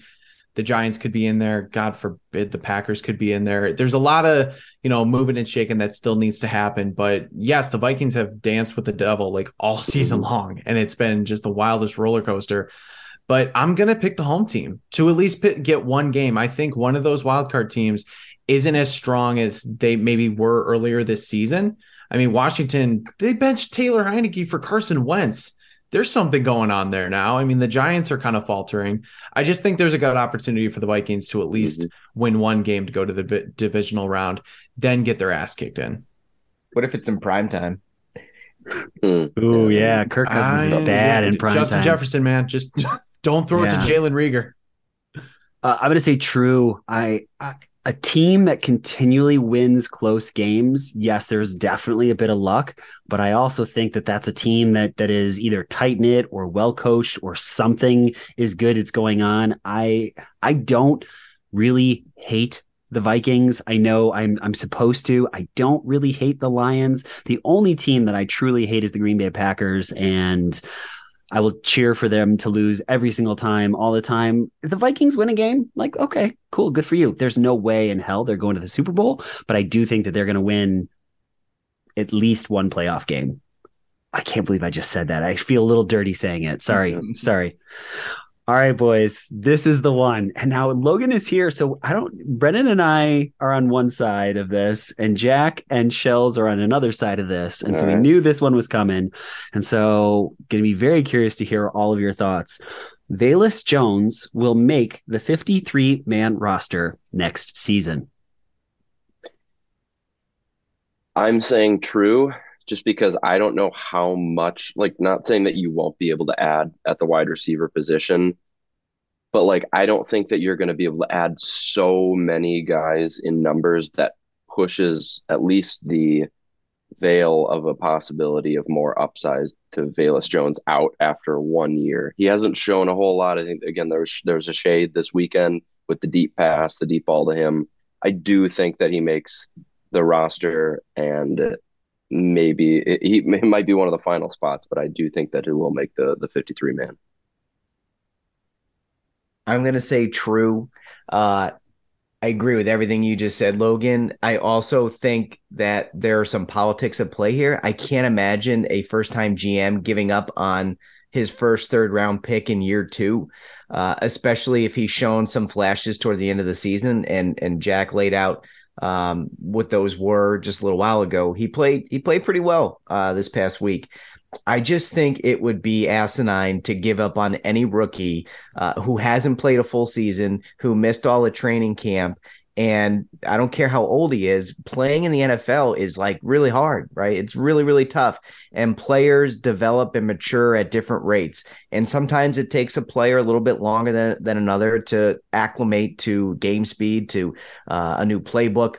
The Giants could be in there. God forbid the Packers could be in there. There's a lot of, you know, moving and shaking that still needs to happen. But yes, the Vikings have danced with the devil like all season long. And it's been just the wildest roller coaster. But I'm going to pick the home team to at least get one game. I think one of those wild card teams isn't as strong as they maybe were earlier this season. I mean, Washington, they benched Taylor Heinicke for Carson Wentz. There's something going on there now. I mean, the Giants are kind of faltering. I just think there's a good opportunity for the Vikings to at least win one game to go to the vi- divisional round, then get their ass kicked in. What if it's in prime time? Hmm. Ooh, yeah. Kirk Cousins I- is bad in prime Justin time. Jefferson, man, just don't throw it to Jalen Reagor. Uh, I'm going to say true. I, I a team that continually wins close games. Yes, there's definitely a bit of luck, but I also think that that's a team that that is either tight knit or well coached or something is good. It's going on. I I don't really hate the Vikings. I know I'm I'm supposed to. I don't really hate the Lions. The only team that I truly hate is the Green Bay Packers and I will cheer for them to lose every single time, all the time. If the Vikings win a game, like, okay, cool, good for you. There's no way in hell they're going to the Super Bowl, but I do think that they're going to win at least one playoff game. I can't believe I just said that. I feel a little dirty saying it. Sorry. Sorry. All right, boys, this is the one. And now Logan is here. So I don't, Brennan and I are on one side of this, and Jack and Shells are on another side of this. And so we All right. knew this one was coming. And so, going to be very curious to hear all of your thoughts. Velus Jones will make the 53 man roster next season. I'm saying true just because I don't know how much, like, not saying that you won't be able to add at the wide receiver position, but like, I don't think that you're going to be able to add so many guys in numbers that pushes at least the veil of a possibility of more upside to Velus Jones out after one year. He hasn't shown a whole lot. I think again there's there's a shade this weekend with the deep pass, the deep ball to him. I do think that he makes the roster and maybe it, he it might be one of the final spots, but I do think that he will make the the 53 man. I'm gonna say true. Uh, I agree with everything you just said, Logan. I also think that there are some politics at play here. I can't imagine a first-time GM giving up on his first third round pick in year two, uh, especially if he's shown some flashes toward the end of the season. And and Jack laid out um, what those were just a little while ago. He played he played pretty well uh, this past week. I just think it would be asinine to give up on any rookie uh, who hasn't played a full season, who missed all the training camp, and I don't care how old he is, playing in the NFL is like really hard, right? It's really, really tough. And players develop and mature at different rates. And sometimes it takes a player a little bit longer than, than another to acclimate to game speed, to uh, a new playbook.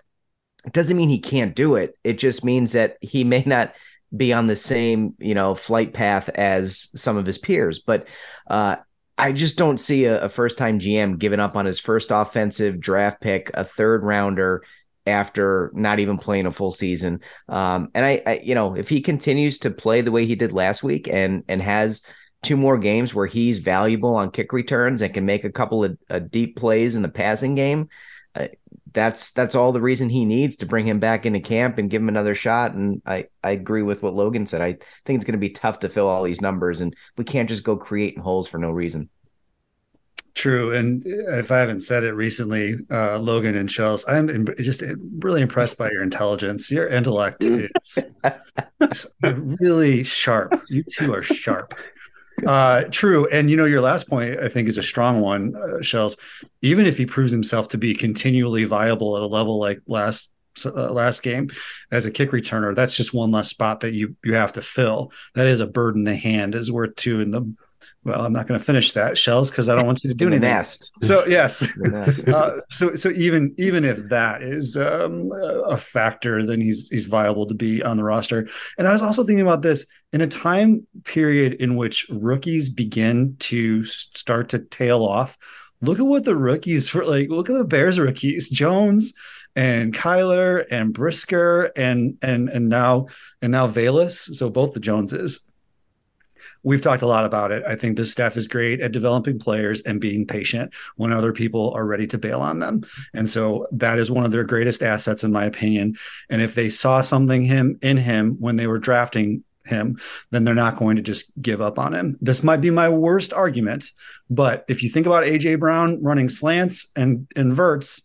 It doesn't mean he can't do it. It just means that he may not be on the same, you know, flight path as some of his peers. But uh, I just don't see a, a first time GM giving up on his first offensive draft pick, a third rounder after not even playing a full season. Um, and I, I, you know, if he continues to play the way he did last week and and has two more games where he's valuable on kick returns and can make a couple of uh, deep plays in the passing game, uh, that's that's all the reason he needs to bring him back into camp and give him another shot. And I I agree with what Logan said. I think it's going to be tough to fill all these numbers, and we can't just go creating holes for no reason. True, and if I haven't said it recently, uh, Logan and Shells, I'm just really impressed by your intelligence. Your intellect is really sharp. You two are sharp. Uh, true, and you know your last point I think is a strong one, uh, Shells. Even if he proves himself to be continually viable at a level like last uh, last game as a kick returner, that's just one less spot that you you have to fill. That is a bird in the hand. Is worth two in the well, I'm not going to finish that shells because I don't want you to do anything. Nest. So yes, uh, so so even even if that is um, a factor, then he's he's viable to be on the roster. And I was also thinking about this in a time period in which rookies begin to start to tail off. Look at what the rookies for like. Look at the Bears rookies, Jones and Kyler and Brisker and and and now and now Velus. So both the Joneses we've talked a lot about it. I think this staff is great at developing players and being patient when other people are ready to bail on them. And so that is one of their greatest assets, in my opinion. And if they saw something him in him when they were drafting him, then they're not going to just give up on him. This might be my worst argument, but if you think about AJ Brown running slants and inverts,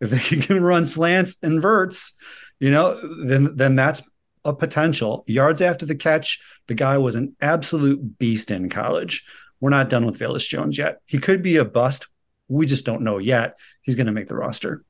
if they can run slants and verts, you know, then then that's a potential. Yards after the catch, the guy was an absolute beast in college. We're not done with Velus Jones yet. He could be a bust. We just don't know yet. He's going to make the roster.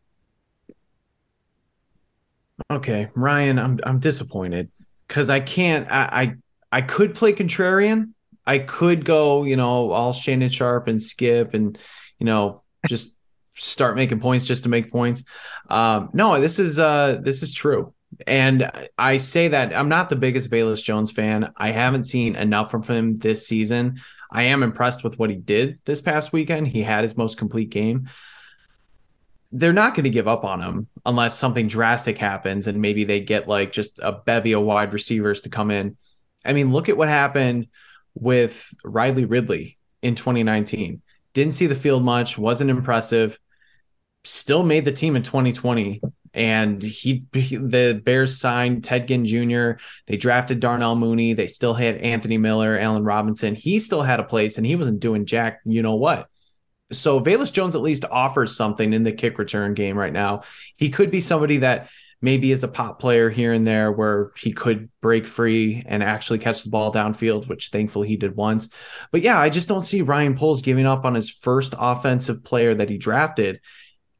Okay, Ryan, I'm I'm disappointed because I can't. I, I I could play contrarian. I could go, you know, all Shannon Sharpe and skip and you know just start making points just to make points. Um, no, this is uh this is true. And I say that I'm not the biggest Velus Jones fan. I haven't seen enough from him this season. I am impressed with what he did this past weekend. He had his most complete game. They're not going to give up on him unless something drastic happens and maybe they get like just a bevy of wide receivers to come in. I mean, look at what happened with Riley Ridley in 2019. Didn't see the field much, wasn't impressive, still made the team in 2020 and he, he, the Bears signed Ted Ginn Jr. They drafted Darnell Mooney. They still had Anthony Miller, Allen Robinson. He still had a place, and he wasn't doing jack. You know what? So Velus Jones at least offers something in the kick return game right now. He could be somebody that maybe is a pop player here and there where he could break free and actually catch the ball downfield, which thankfully he did once. But yeah, I just don't see Ryan Poles giving up on his first offensive player that he drafted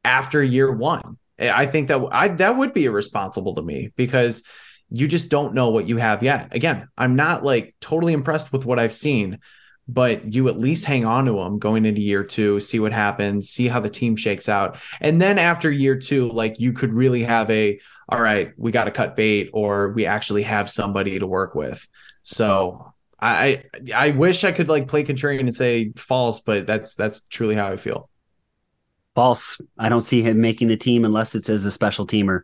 after year one. Eh, I think that I that would be irresponsible to me because you just don't know what you have yet. Again, I'm not like totally impressed with what I've seen, but you at least hang on to them going into year two, see what happens, see how the team shakes out. And then after year two, like you could really have a all right, we got to cut bait or we actually have somebody to work with. So I I wish I could like play contrarian and say false, but that's that's truly how I feel. False. I don't see him making the team unless it's as a special teamer.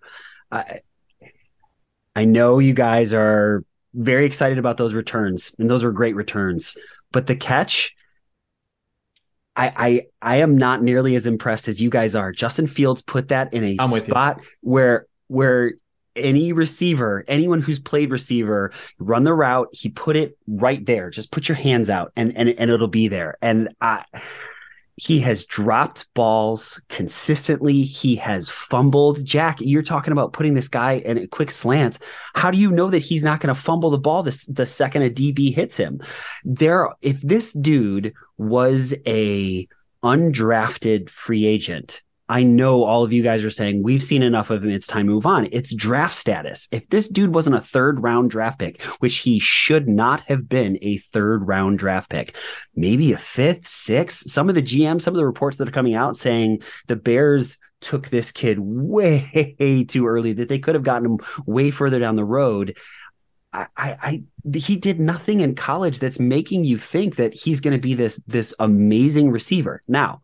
I, I know you guys are very excited about those returns, and those were great returns. But the catch, I I I am not nearly as impressed as you guys are. Justin Fields put that in a spot where where any receiver, anyone who's played receiver, run the route, he put it right there. Just put your hands out and and and it'll be there. And I he has dropped balls consistently. He has fumbled. Jack, you're talking about putting this guy in a quick slant. How do you know that he's not going to fumble the ball this, the second a DB hits him? There, if this dude was a undrafted free agent, I know all of you guys are saying we've seen enough of him. It's time to move on. It's draft status. If this dude wasn't a third round draft pick, which he should not have been a third round draft pick, maybe a fifth, sixth. Some of the GM, some of the reports that are coming out saying the Bears took this kid way too early, that they could have gotten him way further down the road. I, I, he did nothing in college that's making you think that he's going to be this this amazing receiver. Now,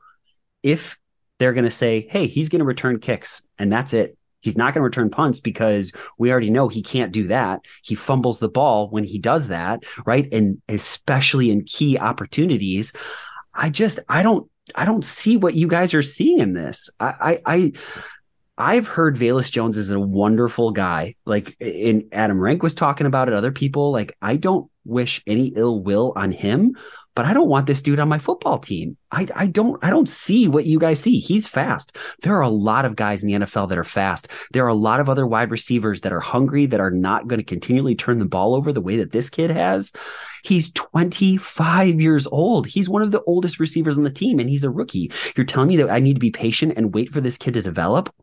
if they're going to say, hey, he's going to return kicks, and that's it. He's not going to return punts because we already know he can't do that. He fumbles the ball when he does that, right? And especially in key opportunities. I just, I don't, I don't see what you guys are seeing in this. I, I, I I've heard Velus Jones is a wonderful guy. Like in Adam Rank was talking about it, other people. Like I don't wish any ill will on him, but I don't want this dude on my football team. I, I don't I don't see what you guys see. He's fast. There are a lot of guys in the NFL that are fast. There are a lot of other wide receivers that are hungry that are not going to continually turn the ball over the way that this kid has. He's 25 years old. He's one of the oldest receivers on the team and he's a rookie. You're telling me that I need to be patient and wait for this kid to develop?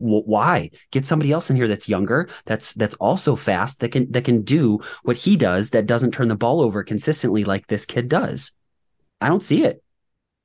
Why? Get somebody else in here that's younger that's that's also fast that can that can do what he does that doesn't turn the ball over consistently like this kid does. I don't see it.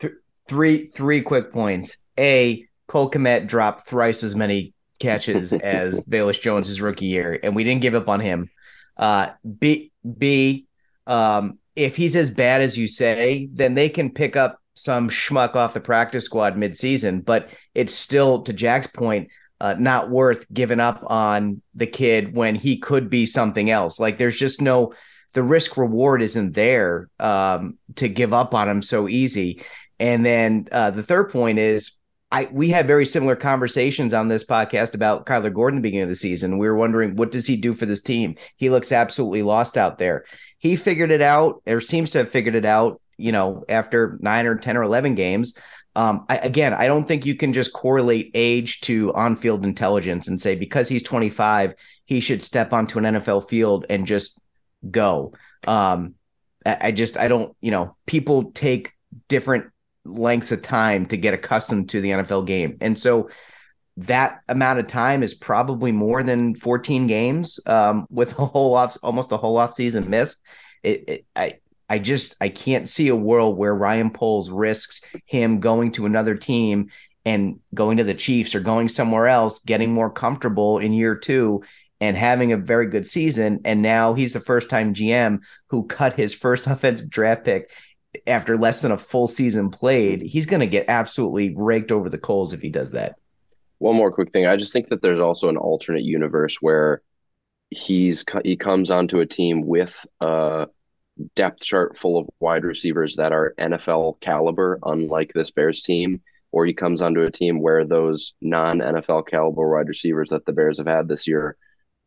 Th- three three quick points. A Cole Kmet dropped thrice as many catches as Velus Jones's rookie year and we didn't give up on him. Uh b b um if he's as bad as you say then they can pick up some schmuck off the practice squad midseason, but it's still, to Jack's point, uh, not worth giving up on the kid when he could be something else. Like there's just no the risk reward isn't there um, to give up on him so easy. And then uh, the third point is I we had very similar conversations on this podcast about Kyler Gordon the beginning of the season. We were wondering what does he do for this team? He looks absolutely lost out there. He figured it out, or seems to have figured it out, you know, after nine or ten or eleven games. Um, I, again, I don't think you can just correlate age to on-field intelligence and say because he's 25, he should step onto an NFL field and just go. Um, I, I just I don't, you know, people take different lengths of time to get accustomed to the NFL game, and so that amount of time is probably more than 14 games um, with a whole off almost a whole off season missed. It, it, I I just I can't see a world where Ryan Poles risks him going to another team and going to the Chiefs or going somewhere else, getting more comfortable in year two and having a very good season. And now he's the first time GM who cut his first offensive draft pick after less than a full season played. He's going to get absolutely raked over the coals if he does that. One more quick thing. I just think that there's also an alternate universe where he's he comes onto a team with uh depth chart full of wide receivers that are NFL caliber, unlike this Bears team, or he comes onto a team where those non NFL caliber wide receivers that the Bears have had this year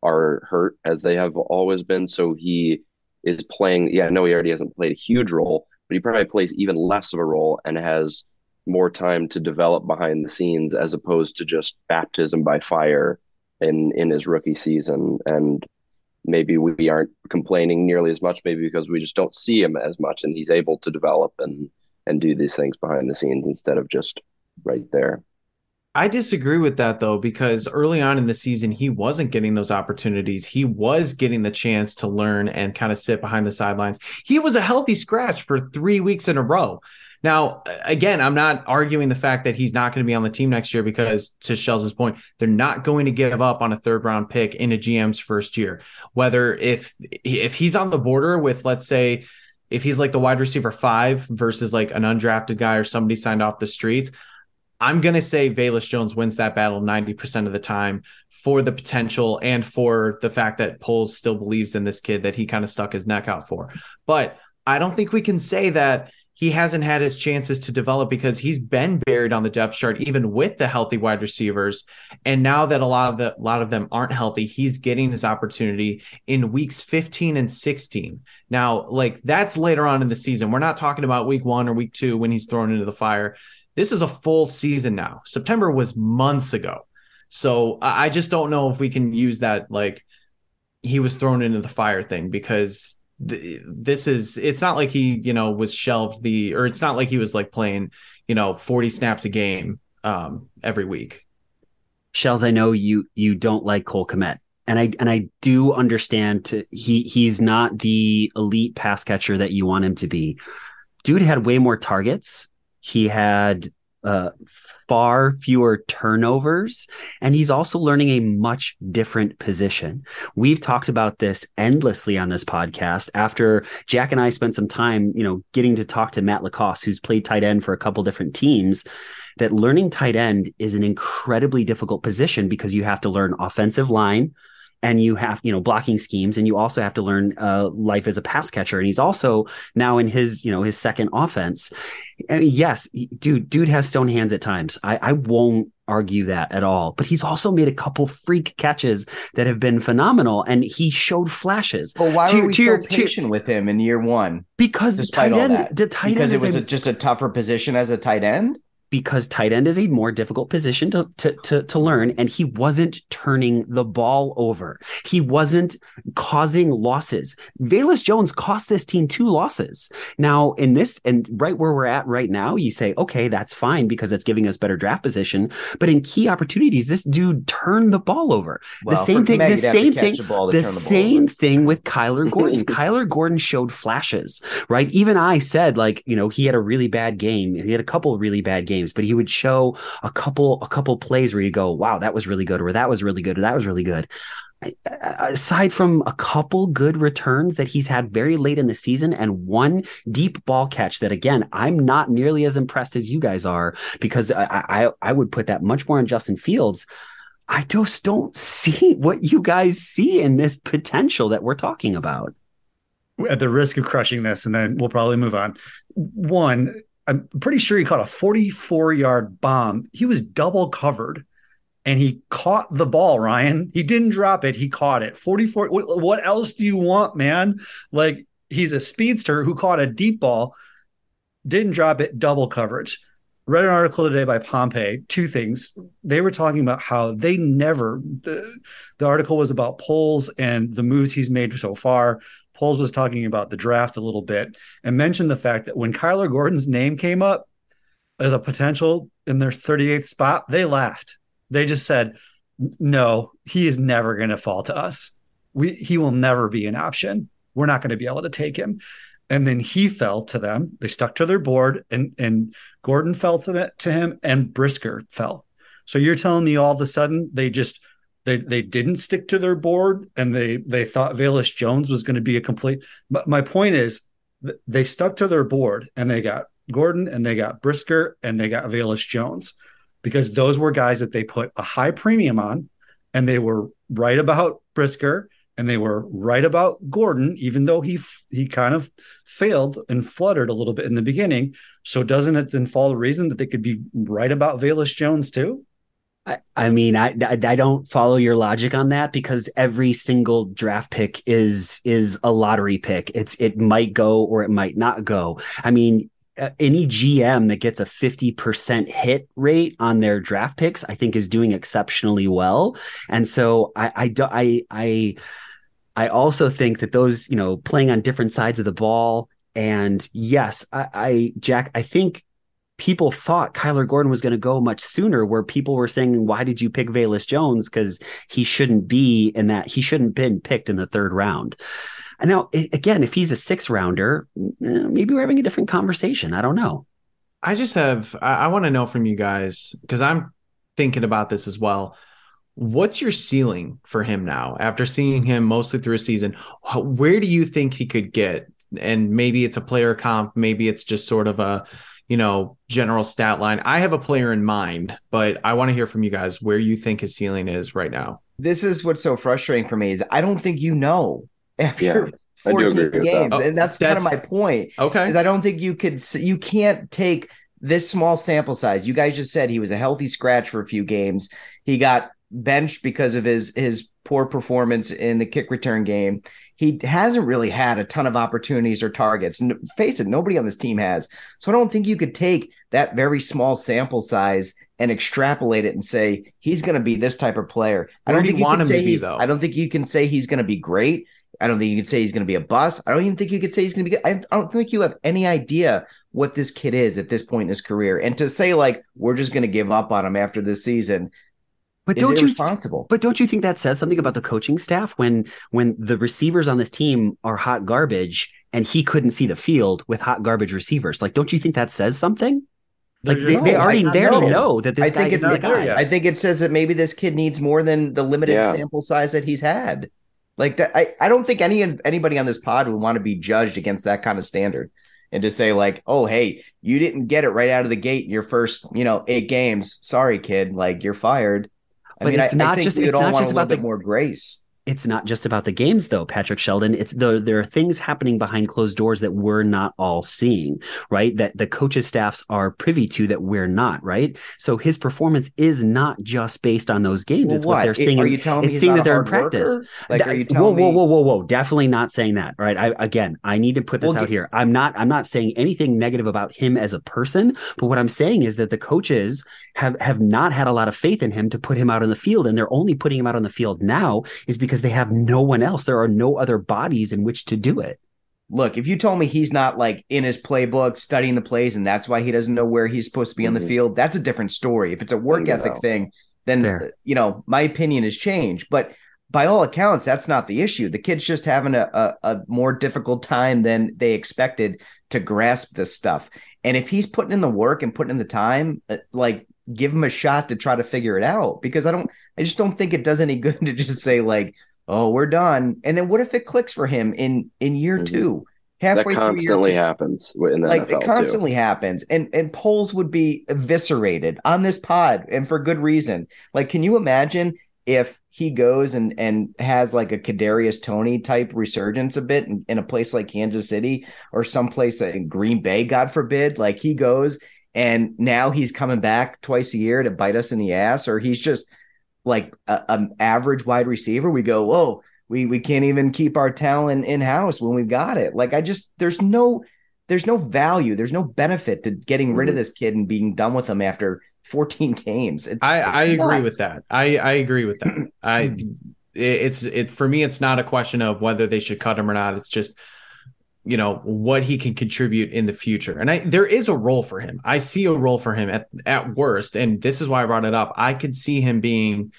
are hurt as they have always been. So he is playing, yeah, no, he already hasn't played a huge role, but he probably plays even less of a role and has more time to develop behind the scenes as opposed to just baptism by fire in in his rookie season and maybe we aren't complaining nearly as much maybe because we just don't see him as much and he's able to develop and and do these things behind the scenes instead of just right there I disagree with that though, because early on in the season, he wasn't getting those opportunities. He was getting the chance to learn and kind of sit behind the sidelines. He was a healthy scratch for three weeks in a row. Now, again, I'm not arguing the fact that he's not going to be on the team next year because, to Shell's point, they're not going to give up on a third round pick in a GM's first year. Whether if if he's on the border with, let's say, if he's like the wide receiver five versus like an undrafted guy or somebody signed off the streets, I'm going to say Velus Jones wins that battle 90% of the time for the potential and for the fact that Poles still believes in this kid that he kind of stuck his neck out for. But I don't think we can say that he hasn't had his chances to develop because he's been buried on the depth chart, even with the healthy wide receivers. And now that a lot of the a lot of them aren't healthy, he's getting his opportunity in weeks 15 and 16. Now, like that's later on in the season. We're not talking about week one or week two when he's thrown into the fire. This is a full season now. September was months ago. So I just don't know if we can use that like he was thrown into the fire thing because this is it's not like he you know was shelved the or it's not like he was like playing you know 40 snaps a game um every week shells i know you you don't like Cole Kmet. and i and i do understand to, he he's not the elite pass catcher that you want him to be dude had way more targets he had uh far fewer turnovers, and he's also learning a much different position. We've talked about this endlessly on this podcast. After Jack and I spent some time, you know, getting to talk to Matt LaCosse, who's played tight end for a couple different teams, that learning tight end is an incredibly difficult position because you have to learn offensive line, and you have you know blocking schemes and you also have to learn uh, life as a pass catcher. And he's also now in his you know his second offense. And yes dude dude has stone hands at times. I i won't argue that at all. But he's also made a couple freak catches that have been phenomenal and he showed flashes. But why to, were we so your, patient to, with him in year one because the tight end the tight because end it was a, just a tougher position as a tight end because tight end is a more difficult position to, to, to, to, learn. And he wasn't turning the ball over. He wasn't causing losses. Velus Jones cost this team two losses. Now, in this, and right where we're at right now, you say, okay, that's fine because it's giving us better draft position. But in key opportunities, this dude turned the ball over. Well, the same thing, the same thing, the, the same over. thing with Kyler Gordon. Kyler Gordon showed flashes, right? Even I said, like, you know, he had a really bad game. He had a couple really bad games games, but he would show a couple a couple plays where you go, "Wow, that was really good," or "That was really good," or "That was really good." Aside from a couple good returns that he's had very late in the season and one deep ball catch that again I'm not nearly as impressed as you guys are because I I, I would put that much more on Justin Fields. I just don't see what you guys see in this potential that we're talking about at the risk of crushing this, and then we'll probably move on. One, I'm pretty sure he caught a 44 yard bomb. He was double covered and he caught the ball, Ryan. He didn't drop it, he caught it. 44. What else do you want, man? Like he's a speedster who caught a deep ball, didn't drop it, double coverage. Read an article today by Pompei. Two things. They were talking about how they never, the, the article was about Poles and the moves he's made so far. Poles was talking about the draft a little bit and mentioned the fact that when Kyler Gordon's name came up as a potential in their 38th spot, they laughed. They just said, no, he is never going to fall to us. We, he will never be an option. We're not going to be able to take him. And then he fell to them. They stuck to their board, and and Gordon fell to that to him, and Brisker fell. So you're telling me all of a sudden they just they they didn't stick to their board and they they thought Velus Jones was going to be a complete. But my point is, they stuck to their board and they got Gordon and they got Brisker and they got Velus Jones because those were guys that they put a high premium on, and they were right about Brisker and they were right about Gordon, even though he he kind of failed and fluttered a little bit in the beginning. So doesn't it then fall the reason that they could be right about Velus Jones too? I, I mean, I, I don't follow your logic on that because every single draft pick is is a lottery pick. It's it might go or it might not go. I mean, uh, any GM that gets a 50% hit rate on their draft picks, I think is doing exceptionally well. And so I I do, I I I also think that those, you know, playing on different sides of the ball and yes, I, I Jack, I think people thought Kyler Gordon was going to go much sooner, where people were saying, why did you pick Velus Jones? Because he shouldn't be in that, he shouldn't been picked in the third round. And now, again, if he's a six rounder, eh, maybe we're having a different conversation. I don't know. I just have, I, I want to know from you guys, because I'm thinking about this as well. What's your ceiling for him now after seeing him mostly through a season? Where do you think he could get? And maybe it's a player comp, maybe it's just sort of a, you know, general stat line. I have a player in mind, but I want to hear from you guys where you think his ceiling is right now. This is what's so frustrating for me is I don't think you know after yeah. I do 14 agree with that. games, Oh, and that's, kind of my point. Okay. Is I don't think you could you can't take this small sample size. You guys just said he was a healthy scratch for a few games. He got benched because of his his poor performance in the kick return game. He hasn't really had a ton of opportunities or targets. Face it, nobody on this team has. So I don't think you could take that very small sample size and extrapolate it and say he's going to be this type of player. I don't do think you want him to be, though? I don't think you can say he's going to be great. I don't think you can say he's going to be a bust. I don't even think you could say he's going to be good. I, I don't think you have any idea what this kid is at this point in his career. And to say like we're just going to give up on him after this season But is don't you irresponsible. But don't you think that says something about the coaching staff when when the receivers on this team are hot garbage and he couldn't see the field with hot garbage receivers? Like, don't you think that says something? Like They're they, just- they No, already I- they already no. know that this I guy think is it's the not there guy. yet. I think it says that maybe this kid needs more than the limited Yeah. sample size that he's had. Like that, I, I don't think any anybody on this pod would want to be judged against that kind of standard, and to say like, oh hey, you didn't get it right out of the gate in your first, you know, eight games. Sorry, kid, like you're fired. I But mean, it's I, I not think just- it's all not want just a little about the- bit more grace. It's not just about the games, though, Patrick Sheldon. It's the, there are things happening behind closed doors that we're not all seeing, right? That the coaches' staffs are privy to that we're not, right? So his performance is not just based on those games. Well, it's what, what? they're It- seeing. are you telling me it's he's seeing that they're in practice. worker? Like, are you telling whoa, me? whoa, whoa, whoa, whoa! Definitely not saying that, right? I again, I need to put this Well, out get- here. I'm not, I'm not saying anything negative about him as a person, but what I'm saying is that the coaches have have not had a lot of faith in him to put him out on the field, and they're only putting him out on the field now is because they have no one else. There are no other bodies in which to do it. Look, if you told me he's not like in his playbook studying the plays and that's why he doesn't know where he's supposed to be on the Mhm. field, that's a different story. If it's a work ethic thing, then Fair. you know my opinion has changed. But by all accounts, that's not the issue. The kid's just having a, a, a more difficult time than they expected to grasp this stuff. And if he's putting in the work and putting in the time, uh, like give him a shot to try to figure it out. Because I don't, I just don't think it does any good to just say like, "Oh, we're done." And then what if it clicks for him in in year Mhm. two? Halfway through constantly two? happens in the like NFL it constantly happens and and Poles would be eviscerated on this pod and for good reason like can you imagine if he goes and and has like a Kadarius Toney type resurgence a bit in, in a place like Kansas City or someplace in Green Bay, God forbid, like he goes and now he's coming back twice a year to bite us in the ass, or he's just like an average wide receiver. We go, whoa, we we can't even keep our talent in house when we've got it. Like I just there's no there's no value, there's no benefit to getting rid of Mhm. this kid and being done with him after 14 games. It's, I, I it's agree with that. I, I agree with that. I it's it for me. It's not a question of whether they should cut him or not. It's just you know what he can contribute in the future. And I there is a role for him. I see a role for him at at worst. And this is why I brought it up. I could see him being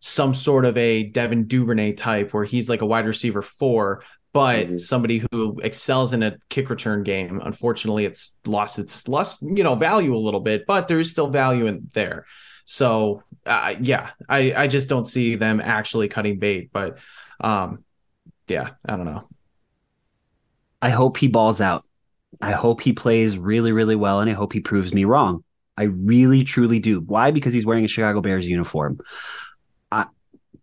some sort of a Devin Duvernay type where he's like a wide receiver four, but Mhm. somebody who excels in a kick return game. Unfortunately, it's lost its lost, you know, value a little bit, but there is still value in there. So uh, yeah, I I just don't see them actually cutting bait, but um yeah, I don't know. I hope he balls out. I hope he plays really, really well, and I hope he proves me wrong. I really, truly do. Why? Because he's wearing a Chicago Bears uniform. I,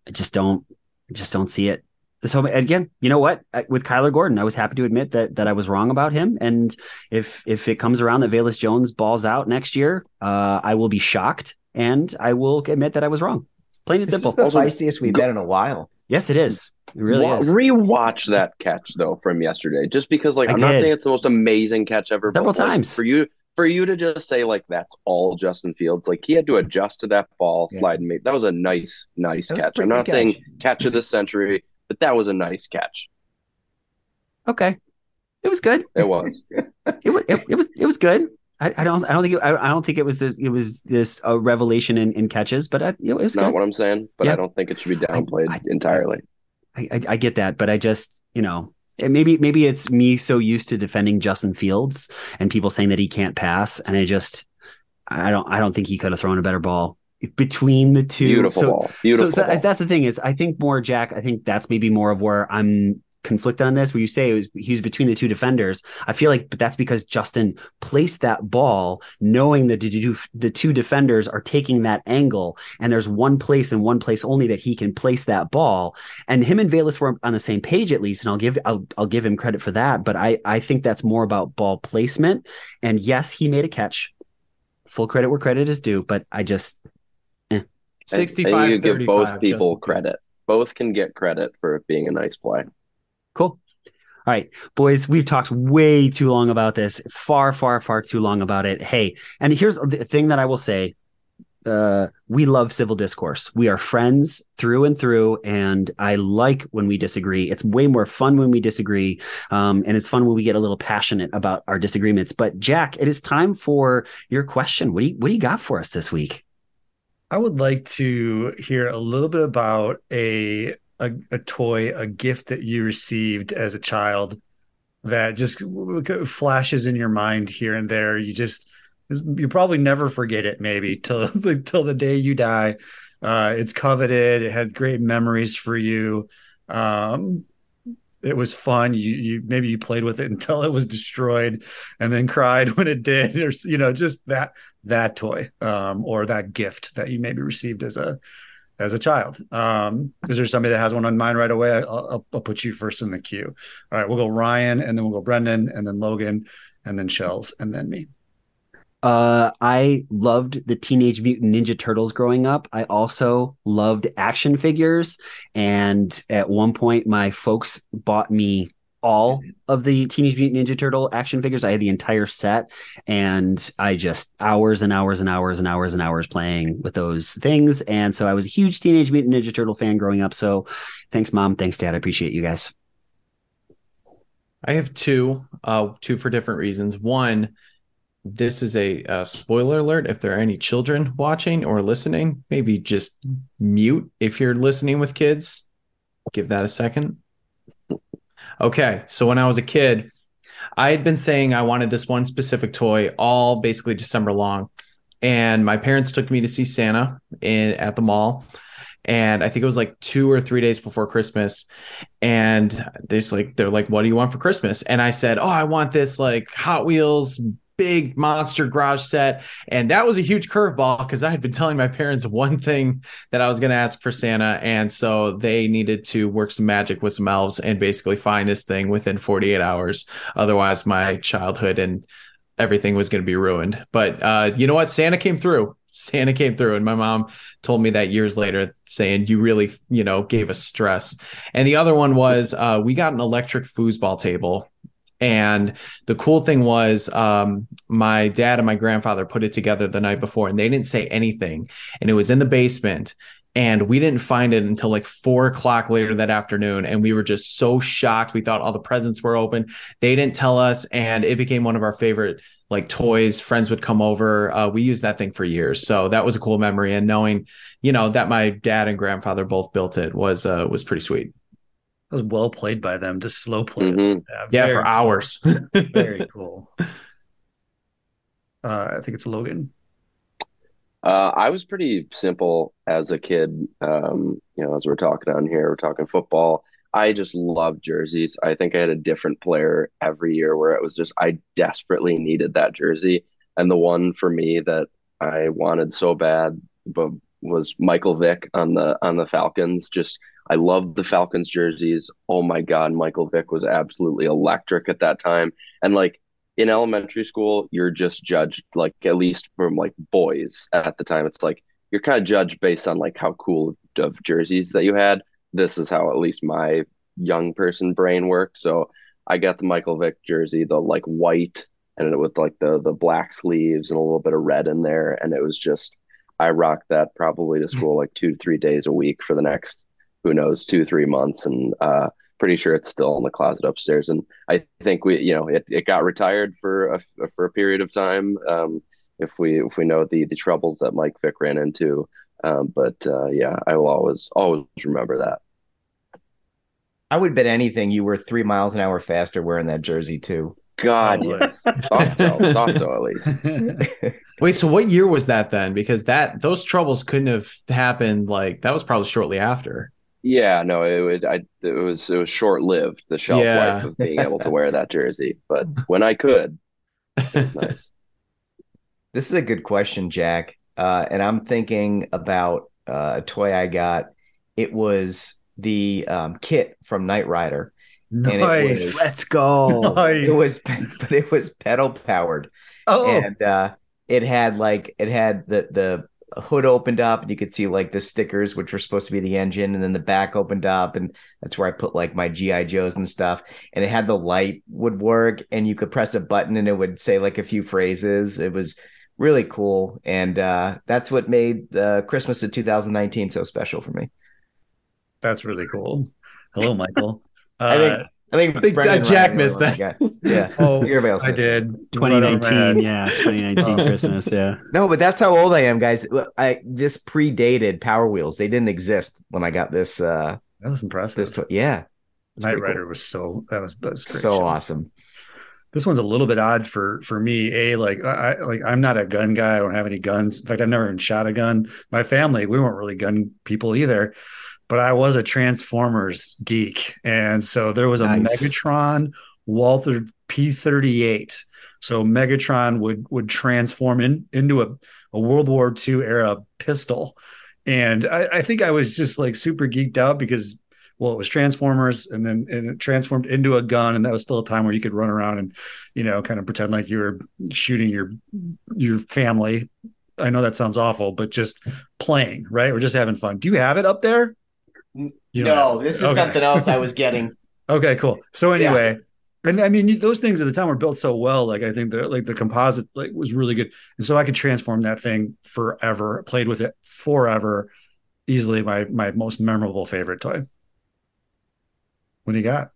I just don't, I just don't see it. So again, you know what? With Kyler Gordon, I was happy to admit that that I was wrong about him. And if if it comes around that Velus Jones balls out next year, uh, I will be shocked, and I will admit that I was wrong. Plain and This simple. is the Also, feistiest we've go- been in a while. Yes, it is. It really Wa- is. Rewatch that catch though from yesterday, just because like I I'm not saying it's the most amazing catch ever, Several but like, times. for you for you to just say like that's all Justin Fields, like he had to adjust to that ball, Yeah. slide and make that was a nice, nice That catch. I'm not good saying catch. catch of the century, but that was a nice catch. Okay, it was good. It was. it was it, it was it was good. I, I don't I don't think it, I, I don't think it was this it was this uh, revelation in, in catches, but I, you know, it was It's not good. what I'm saying, but Yeah. I don't think it should be downplayed I- entirely. I, I, I get that, but I just you know maybe maybe it's me so used to defending Justin Fields and people saying that he can't pass, and I just I don't I don't think he could have thrown a better ball between the two. Beautiful So- ball. Beautiful so, so ball. that's the thing is I think more Jack. I think that's maybe more of where I'm conflict on this where you say it was he was between the two defenders. I feel like but that's because Justin placed that ball knowing that the two, defenders are taking that angle and there's one place and one place only that he can place that ball. And him and Velus were on the same page at least and I'll give I'll, I'll give him credit for that, but I I think that's more about ball placement and yes, he made a catch. Full credit where credit is due, but I just eh. And- 65 and you give both people Justin credit. Both can get credit for it being a nice play. Cool. All right, boys, we've talked way too long about this. Far, far, far too long about it. Hey, and here's the thing that I will say. Uh, we love civil discourse. We are friends through and through, and I like when we disagree. It's way more fun when we disagree, um, and it's fun when we get a little passionate about our disagreements. But Jack, it is time for your question. What do you What do you got for us this week? I would like to hear a little bit about a, a a toy, a gift that you received as a child that just flashes in your mind here and there. You just you probably never forget it, maybe till till the day you die. Uh, it's coveted. It had great memories for you. Um, it was fun. You you maybe you played with it until it was destroyed, and then cried when it did, or you know, just that that toy um, or that gift that you maybe received as a as a child. Um, is there somebody that has one on mind right away? I'll, I'll, I'll put you first in the queue. All right, we'll go Ryan, and then we'll go Brendan, and then Logan, and then Shells, and then me. Uh, I loved the Teenage Mutant Ninja Turtles growing up. I also loved action figures, and at one point, my folks bought me all of the Teenage Mutant Ninja Turtle action figures. I had the entire set, and I just hours and hours and hours and hours and hours playing with those things. And so I was a huge Teenage Mutant Ninja Turtle fan growing up. So thanks, mom. Thanks, dad. I appreciate you guys. I have two, uh, two for different reasons. One, this is a, uh spoiler alert. If there are any children watching or listening, maybe just mute if you're listening with kids. Give that a second. Okay, so when I was a kid, I had been saying I wanted this one specific toy all basically December long, and my parents took me to see Santa in at the mall and I think it was like two or three days before Christmas. And they just like they're like, "What do you want for Christmas?" And I said, "Oh, I want this like Hot Wheels big monster garage set." And that was a huge curveball because I had been telling my parents one thing that I was going to ask for Santa, and so they needed to work some magic with some elves and basically find this thing within 48 hours. Otherwise, my childhood and everything was going to be ruined. But uh, you know what? Santa came through. Santa came through, and my mom told me that years later, saying you really, you know, gave us stress. And the other one was uh, we got an electric foosball table. And the cool thing was, um, my dad and my grandfather put it together the night before, and they didn't say anything. And it was in the basement, and we didn't find it until like four o'clock later that afternoon. And we were just so shocked. We thought all the presents were open. They didn't tell us, and it became one of our favorite like toys. Friends would come over. Uh, we used that thing for years, so that was a cool memory. And knowing, you know, that my dad and grandfather both built it was uh, was pretty sweet. That was well played by them to slow play. it. Mhm. Yeah, very for hours. Very cool. Uh, I think it's Logan. Uh, I was pretty simple as a kid. Um, you know, as we're talking on here, we're talking football. I just loved jerseys. I think I had a different player every year where it was just I desperately needed that jersey. And the one for me that I wanted so bad, but was Michael Vick on the on the Falcons. Just I loved the Falcons jerseys. Oh my God, Michael Vick was absolutely electric at that time. And like in elementary school, you're just judged like at least from like boys at the time. It's like you're kind of judged based on like how cool of jerseys that you had. This is how at least my young person brain worked. So I got the Michael Vick jersey, the like white and with like the the black sleeves and a little bit of red in there, and it was just I rocked that probably to hmm. school like two to three days a week for the next who knows two three months, and uh, pretty sure it's still in the closet upstairs. And I think we you know it, it got retired for a for a period of time. Um, if we if we know the the troubles that Mike Vick ran into, um, but uh, yeah, I will always always remember that. I would bet anything you were three miles an hour faster wearing that jersey too. God, Probably. yes, thought so, thought so at least. Wait, so what year was that then? Because that those troubles couldn't have happened like that was probably shortly after. Yeah, no, it would. I it was it was short lived the shelf Yeah. life of being able to wear that jersey, but when I could, it was nice. This is a good question, Jack. Uh, and I'm thinking about uh, a toy I got. It was the um, kit from Knight Rider. it Nice. was- Let's go. Nice. It was, but it was pedal powered, oh, and uh, it had like it had the the hood opened up, and you could see like the stickers, which were supposed to be the engine, and then the back opened up, and that's where I put like my GI Joes and stuff. And it had the light would work, and you could press a button, and it would say like a few phrases. It was really cool, and uh, that's what made uh, Christmas of 2019 so special for me. that's really cool. Hello, Michael. Uh, I think I think, uh, Jack Ryan missed that. Yeah, oh, everybody else I missed it. did. Right over my 2019, yeah, 2019 Oh. Christmas, yeah. No, but that's how old I am, guys. I this predated Power Wheels. They didn't exist when I got this. uh That was impressive. This toy. Yeah, It's Knight Rider cool. was so that was, that was great. so show. awesome. This one's a little bit odd for for me. A like I I- like I'm not a gun guy. I don't have any guns. In fact, I've never even shot a gun. My family, we weren't really gun people either. But I was a Transformers geek, and so there was a Nice. Megatron Walther P38. So Megatron would would transform in into a, a World War II era pistol, and I, I think I was just like super geeked out because well, it was Transformers, and then and it transformed into a gun, and that was still a time where you could run around and you know kind of pretend like you were shooting your your family. I know that sounds awful, but just playing, right? We're just having fun. Do you have it up there? You don't have it. Okay. else I was getting. Okay, cool. So anyway, and I mean those things at the time were built so well. Like I think the like the composite like was really good, and so I could transform that thing forever. Played with it forever. Easily my my most memorable favorite toy. What do you got?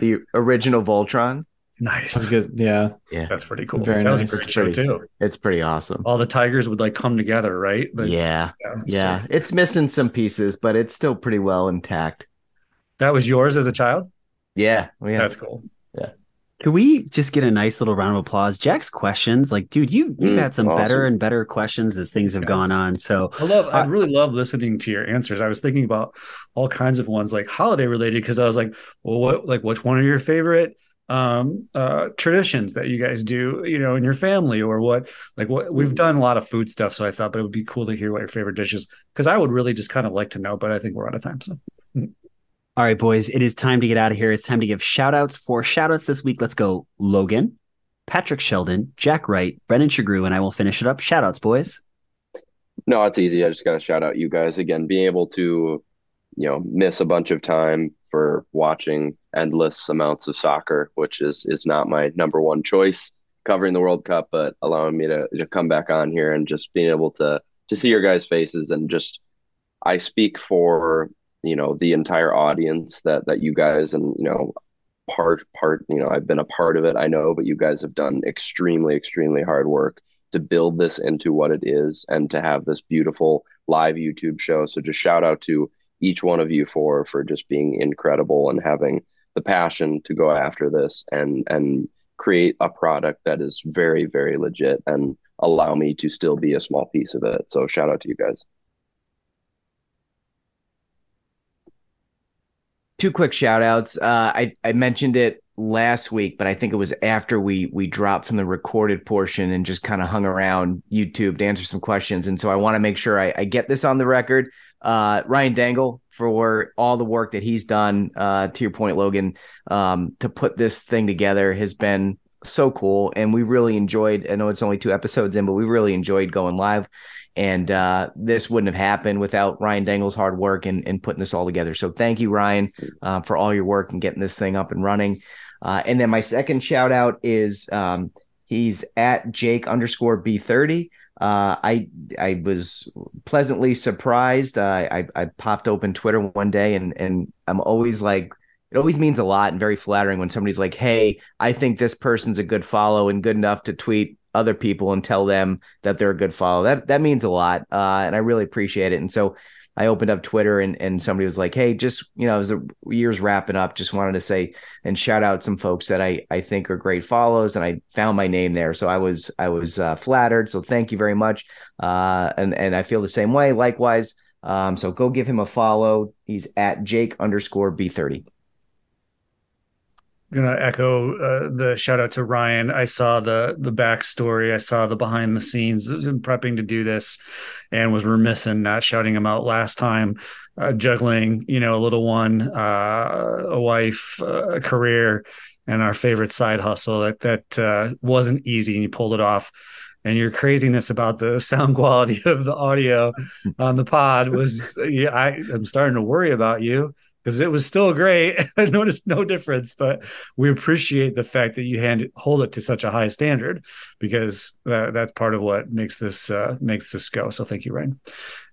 the original Voltron. Nice. That's good. Yeah. That's pretty cool. Very that was a great It's show pretty- too. It's pretty awesome. All the tigers would like come together, right? But- yeah, yeah. yeah. so It's missing some pieces, but it's still pretty well intact. that was yours as a child. Yeah, yeah. That's cool. Yeah. Can we just get a nice little round of applause? Jack's questions, like, dude, you you've Mm, had some awesome. better and better questions as things have Yes. gone on. So I love. I I- really love listening to your answers. I was thinking about all kinds of ones like holiday related because I was like, well, what like which one are your favorite um uh traditions that you guys do you know in your family or what like what we've done a lot of food stuff so i thought but it would be cool to hear what your favorite dishes because i would really just kind of like to know but i think we're out of time so All right, boys, it is time to get out of here. It's time to give shout outs. For shout outs this week, let's go Logan, Patrick Sheldon, Jack Wright, Brendan Sugrue, and I will finish it up. Shout outs, boys. No, it's easy. I just got to shout out you guys again. Being able to, you know, miss a bunch of time for watching endless amounts of soccer, which is is not my number one choice covering the World Cup, but allowing me to to come back on here and just being able to to see your guys' faces and just I speak for you know the entire audience that that you guys and you know part part you know I've been a part of it I know but you guys have done extremely extremely hard work to build this into what it is and to have this beautiful live YouTube show. So just shout out to each one of you for for just being incredible and having the passion to go after this and and create a product that is very very legit and allow me to still be a small piece of it so shout out to you guys two quick shout outs. Uh, I, I mentioned it last week, but I think it was after we we dropped from the recorded portion and just kind of hung around YouTube to answer some questions. And so I want to make sure I, I get this on the record. Uh, Ryan Dangle for all the work that he's done. Uh, to your point, Logan, um, to put this thing together has been so cool, and we really enjoyed. I know it's only two episodes in, but we really enjoyed going live. And uh, this wouldn't have happened without Ryan Dangle's hard work and, and putting this all together. So thank you, Ryan, uh, for all your work and getting this thing up and running. Uh, and then my second shout out is um, he's at Jake underscore B30. Uh, I I was pleasantly surprised. Uh, I I popped open Twitter one day and and I'm always like it always means a lot and very flattering when somebody's like, "Hey, I think this person's a good follow and good enough to tweet other people and tell them that they're a good follow." That that means a lot, uh, and I really appreciate it. And so I opened up Twitter and and somebody was like, "Hey, just you know, as the year's wrapping up, just wanted to say and shout out some folks that I I think are great follows." And I found my name there, so I was I was uh, flattered. So thank you very much. Uh, and and I feel the same way. Likewise. Um, so go give him a follow. He's at Jake underscore B30. Gonna echo uh, the shout out to Ryan. I saw the the backstory. I saw the behind the scenes in prepping to do this, and was remiss in not shouting him out last time. Uh, juggling, you know, a little one, uh, a wife, uh, a career, and our favorite side hustle. That that uh, wasn't easy, and you pulled it off. And your craziness about the sound quality of the audio on the pod was, yeah, I, I'm starting to worry about you because it was still great. I noticed no difference, but we appreciate the fact that you hand hold it to such a high standard because that, that's part of what makes this uh, makes this go. So thank you, Ryan.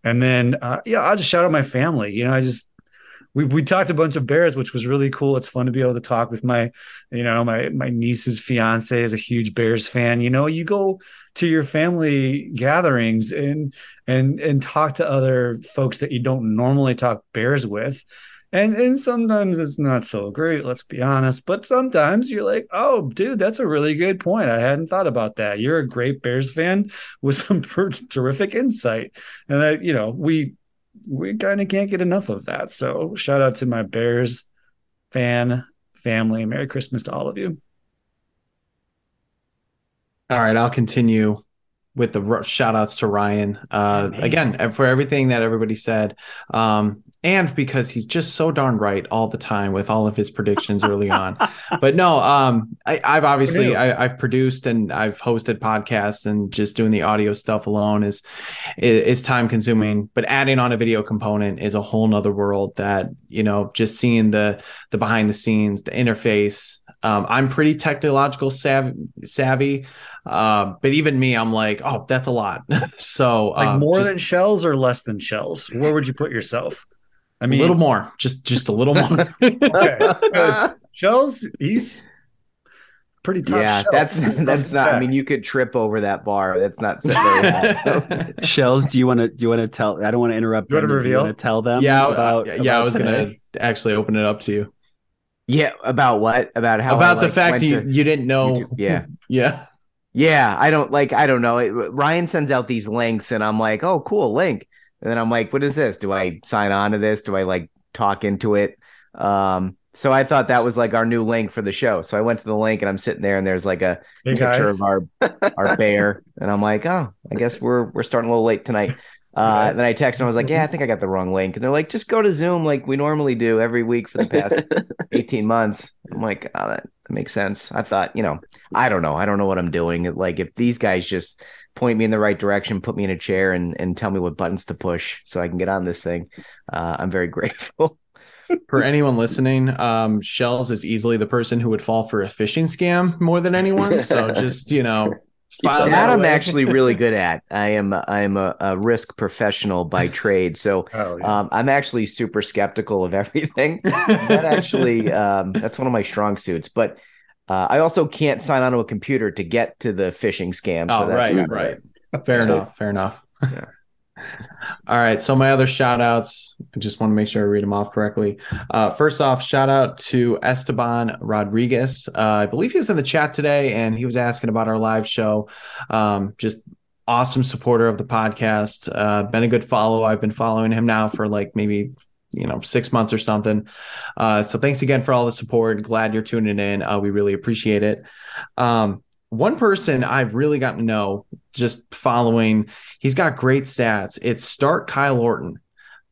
And then uh, yeah, I'll just shout out my family. You know, I just we we talked a bunch of bears, which was really cool. It's fun to be able to talk with my, you know, my my niece's fiance is a huge Bears fan. You know, you go to your family gatherings and and and talk to other folks that you don't normally talk Bears with and and sometimes it's not so great let's be honest but sometimes you're like oh dude that's a really good point i hadn't thought about that you're a great bears fan with some terrific insight and that you know we we kind of can't get enough of that so shout out to my bears fan family merry christmas to all of you all right i'll continue with the shout outs to Ryan. Uh, again, for everything that everybody said. Um, and because he's just so darn right all the time with all of his predictions early on. But no, um, I, have obviously I, have produced and I've hosted podcasts and just doing the audio stuff alone is is time consuming. But adding on a video component is a whole nother world that you know just seeing the the behind the scenes, the interface. Um, I'm pretty technological savvy, savvy uh, but even me, I'm like, oh, that's a lot. so like um, more just, than shells or less than shells. Where would you put yourself? I mean, a little more, just just a little more. okay, Shells, he's pretty tough. Yeah, that's that's not. I mean, you could trip over that bar. That's not Shells, do you want to do you want to tell? I don't want to interrupt. You want to reveal? To tell them? Yeah, uh, about, yeah. About I was today? gonna actually open it up to you. Yeah, about what? About how? About I, the like, fact you to, you didn't know. YouTube. Yeah, yeah. Yeah, I don't like. I don't know. It, Ryan sends out these links, and I'm like, "Oh, cool link." And then I'm like, what is this? Do I sign on to this? Do I like talk into it? Um, so I thought that was like our new link for the show. So I went to the link and I'm sitting there and there's like a hey picture of our our bear. And I'm like, oh, I guess we're we're starting a little late tonight. Uh, and then I texted them. I was like, "Yeah, I think I got the wrong link." And they're like, "Just go to Zoom like we normally do every week for the past 18 months." I'm like, "Oh, that makes sense." I thought, you know, I don't know. I don't know what I'm doing. Like, if these guys just point me in the right direction, put me in a chair, and and tell me what buttons to push so I can get on this thing. Uh, I'm very grateful. for anyone listening, um, Shells is easily the person who would fall for a phishing scam more than anyone. So just you know, that I'm actually really good at. I am I am a, a risk professional by trade, so oh, yeah. um, I'm actually super skeptical of everything. that actually um, that's one of my strong suits, but uh, I also can't sign onto a computer to get to the phishing scam. So oh, right, right. Fair enough. Fair enough. Yeah. All right. So my other shout outs, I just want to make sure I read them off correctly. Uh, first off, shout out to Esteban Rodriguez. Uh, I believe he was in the chat today and he was asking about our live show. Um, just awesome supporter of the podcast. Uh, been a good follow. I've been following him now for like maybe you know six months or something. Uh, so thanks again for all the support. Glad you're tuning in. Uh, we really appreciate it. Um, one person i've really gotten to know just following he's got great stats. It's start kyle orton.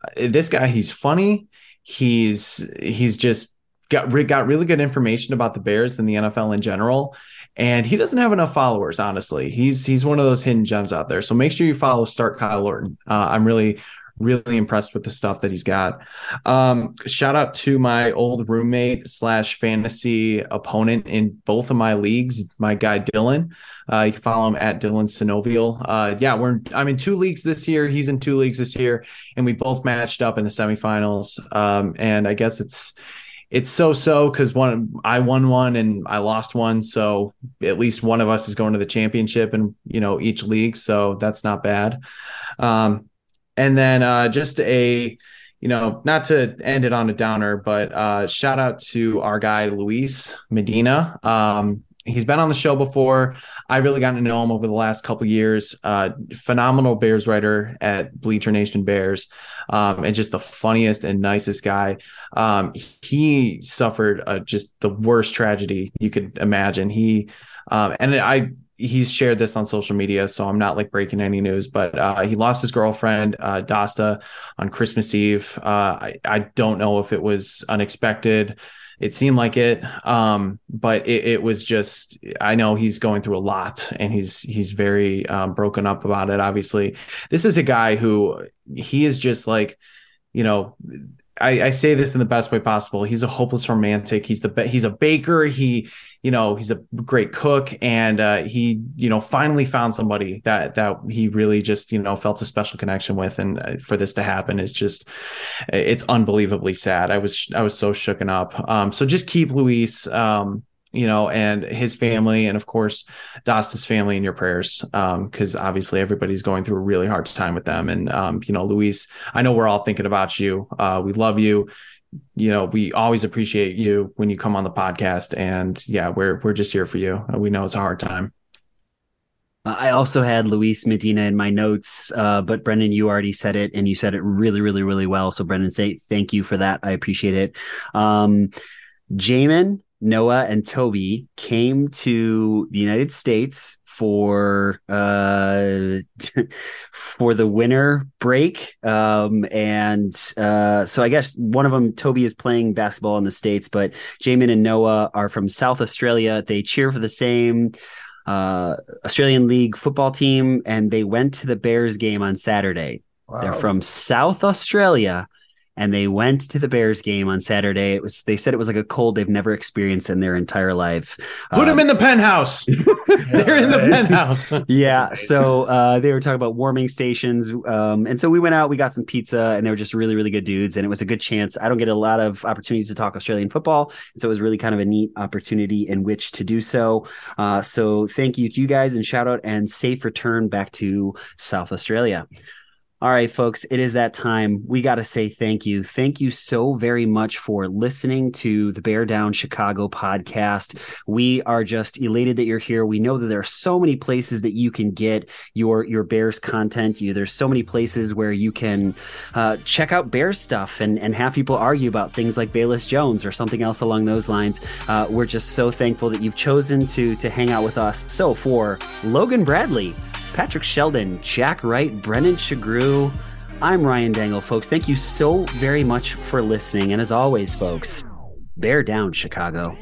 Uh, this guy he's funny. He's he's just got got really good information about the bears and the nfl in general. And he doesn't have enough followers honestly. He's he's one of those hidden gems out there. So make sure you follow start kyle orton. Uh, i'm really really impressed with the stuff that he's got. Um, shout out to my old roommate slash fantasy opponent in both of my leagues, my guy Dylan. Uh, you can follow him at Dylan Synovial. Uh, yeah, we're I'm in two leagues this year. He's in two leagues this year, and we both matched up in the semifinals. Um, and I guess it's it's so so because one I won one and I lost one, so at least one of us is going to the championship and you know each league, so that's not bad. Um, and then uh, just a, you know, not to end it on a downer, but uh, shout out to our guy Luis Medina. Um, he's been on the show before. I've really gotten to know him over the last couple years. Uh, phenomenal Bears writer at Bleacher Nation Bears, um, and just the funniest and nicest guy. Um, he suffered uh, just the worst tragedy you could imagine. He um, and I he's shared this on social media, so I'm not like breaking any news, but uh, he lost his girlfriend, uh, Dasta, on Christmas Eve. Uh, I, I don't know if it was unexpected. It seemed like it, um, but it, it, was just. I know he's going through a lot, and he's he's very um, broken up about it. Obviously, this is a guy who he is just like, you know, I, I, say this in the best way possible. He's a hopeless romantic. He's the he's a baker. He you know he's a great cook, and uh, he you know finally found somebody that that he really just you know felt a special connection with. And uh, for this to happen is just it's unbelievably sad. I was I was so shooken up. Um, so just keep Luis. Um, you know, and his family, and of course, Dasta's family in your prayers, because um, obviously everybody's going through a really hard time with them. And um, you know, Luis, I know we're all thinking about you. Uh, we love you. You know, we always appreciate you when you come on the podcast, and yeah, we're we're just here for you. We know it's a hard time. I also had Luis Medina in my notes, uh, but Brendan, you already said it, and you said it really, really, really well. So, Brendan, say thank you for that. I appreciate it. Um, Jamin, Noah and Toby came to the United States for uh for the winter break um and uh so i guess one of them toby is playing basketball in the states but jamin and noah are from south australia. They cheer for the same uh australian league football team and they went to the bears game on saturday. Wow. they're from south australia and they went to the Bears game on Saturday. It was they said it was like a cold they've never experienced in their entire life. Put them um, in the penthouse. They're in the penthouse. yeah. So uh, they were talking about warming stations, um, and so we went out. We got some pizza, and they were just really, really good dudes. And it was a good chance. I don't get a lot of opportunities to talk Australian football, so it was really kind of a neat opportunity in which to do so. Uh, so thank you to you guys, and shout out and safe return back to South Australia. All right, folks, it is that time. We got to say thank you. Thank you so very much for listening to the Bear Down Chicago podcast. We are just elated that you're here. We know that there are so many places that you can get your your Bears content. You there's so many places where you can uh, check out Bears stuff and and have people argue about things like Velus Jones or something else along those lines. Uh, we're just so thankful that you've chosen to to hang out with us. So for Logan Bradley. Patrick Sheldon, Jack Wright, Brendan Sugrue. I'm Ryan Dangle, folks. Thank you so very much for listening. And as always, folks, bear down, Chicago.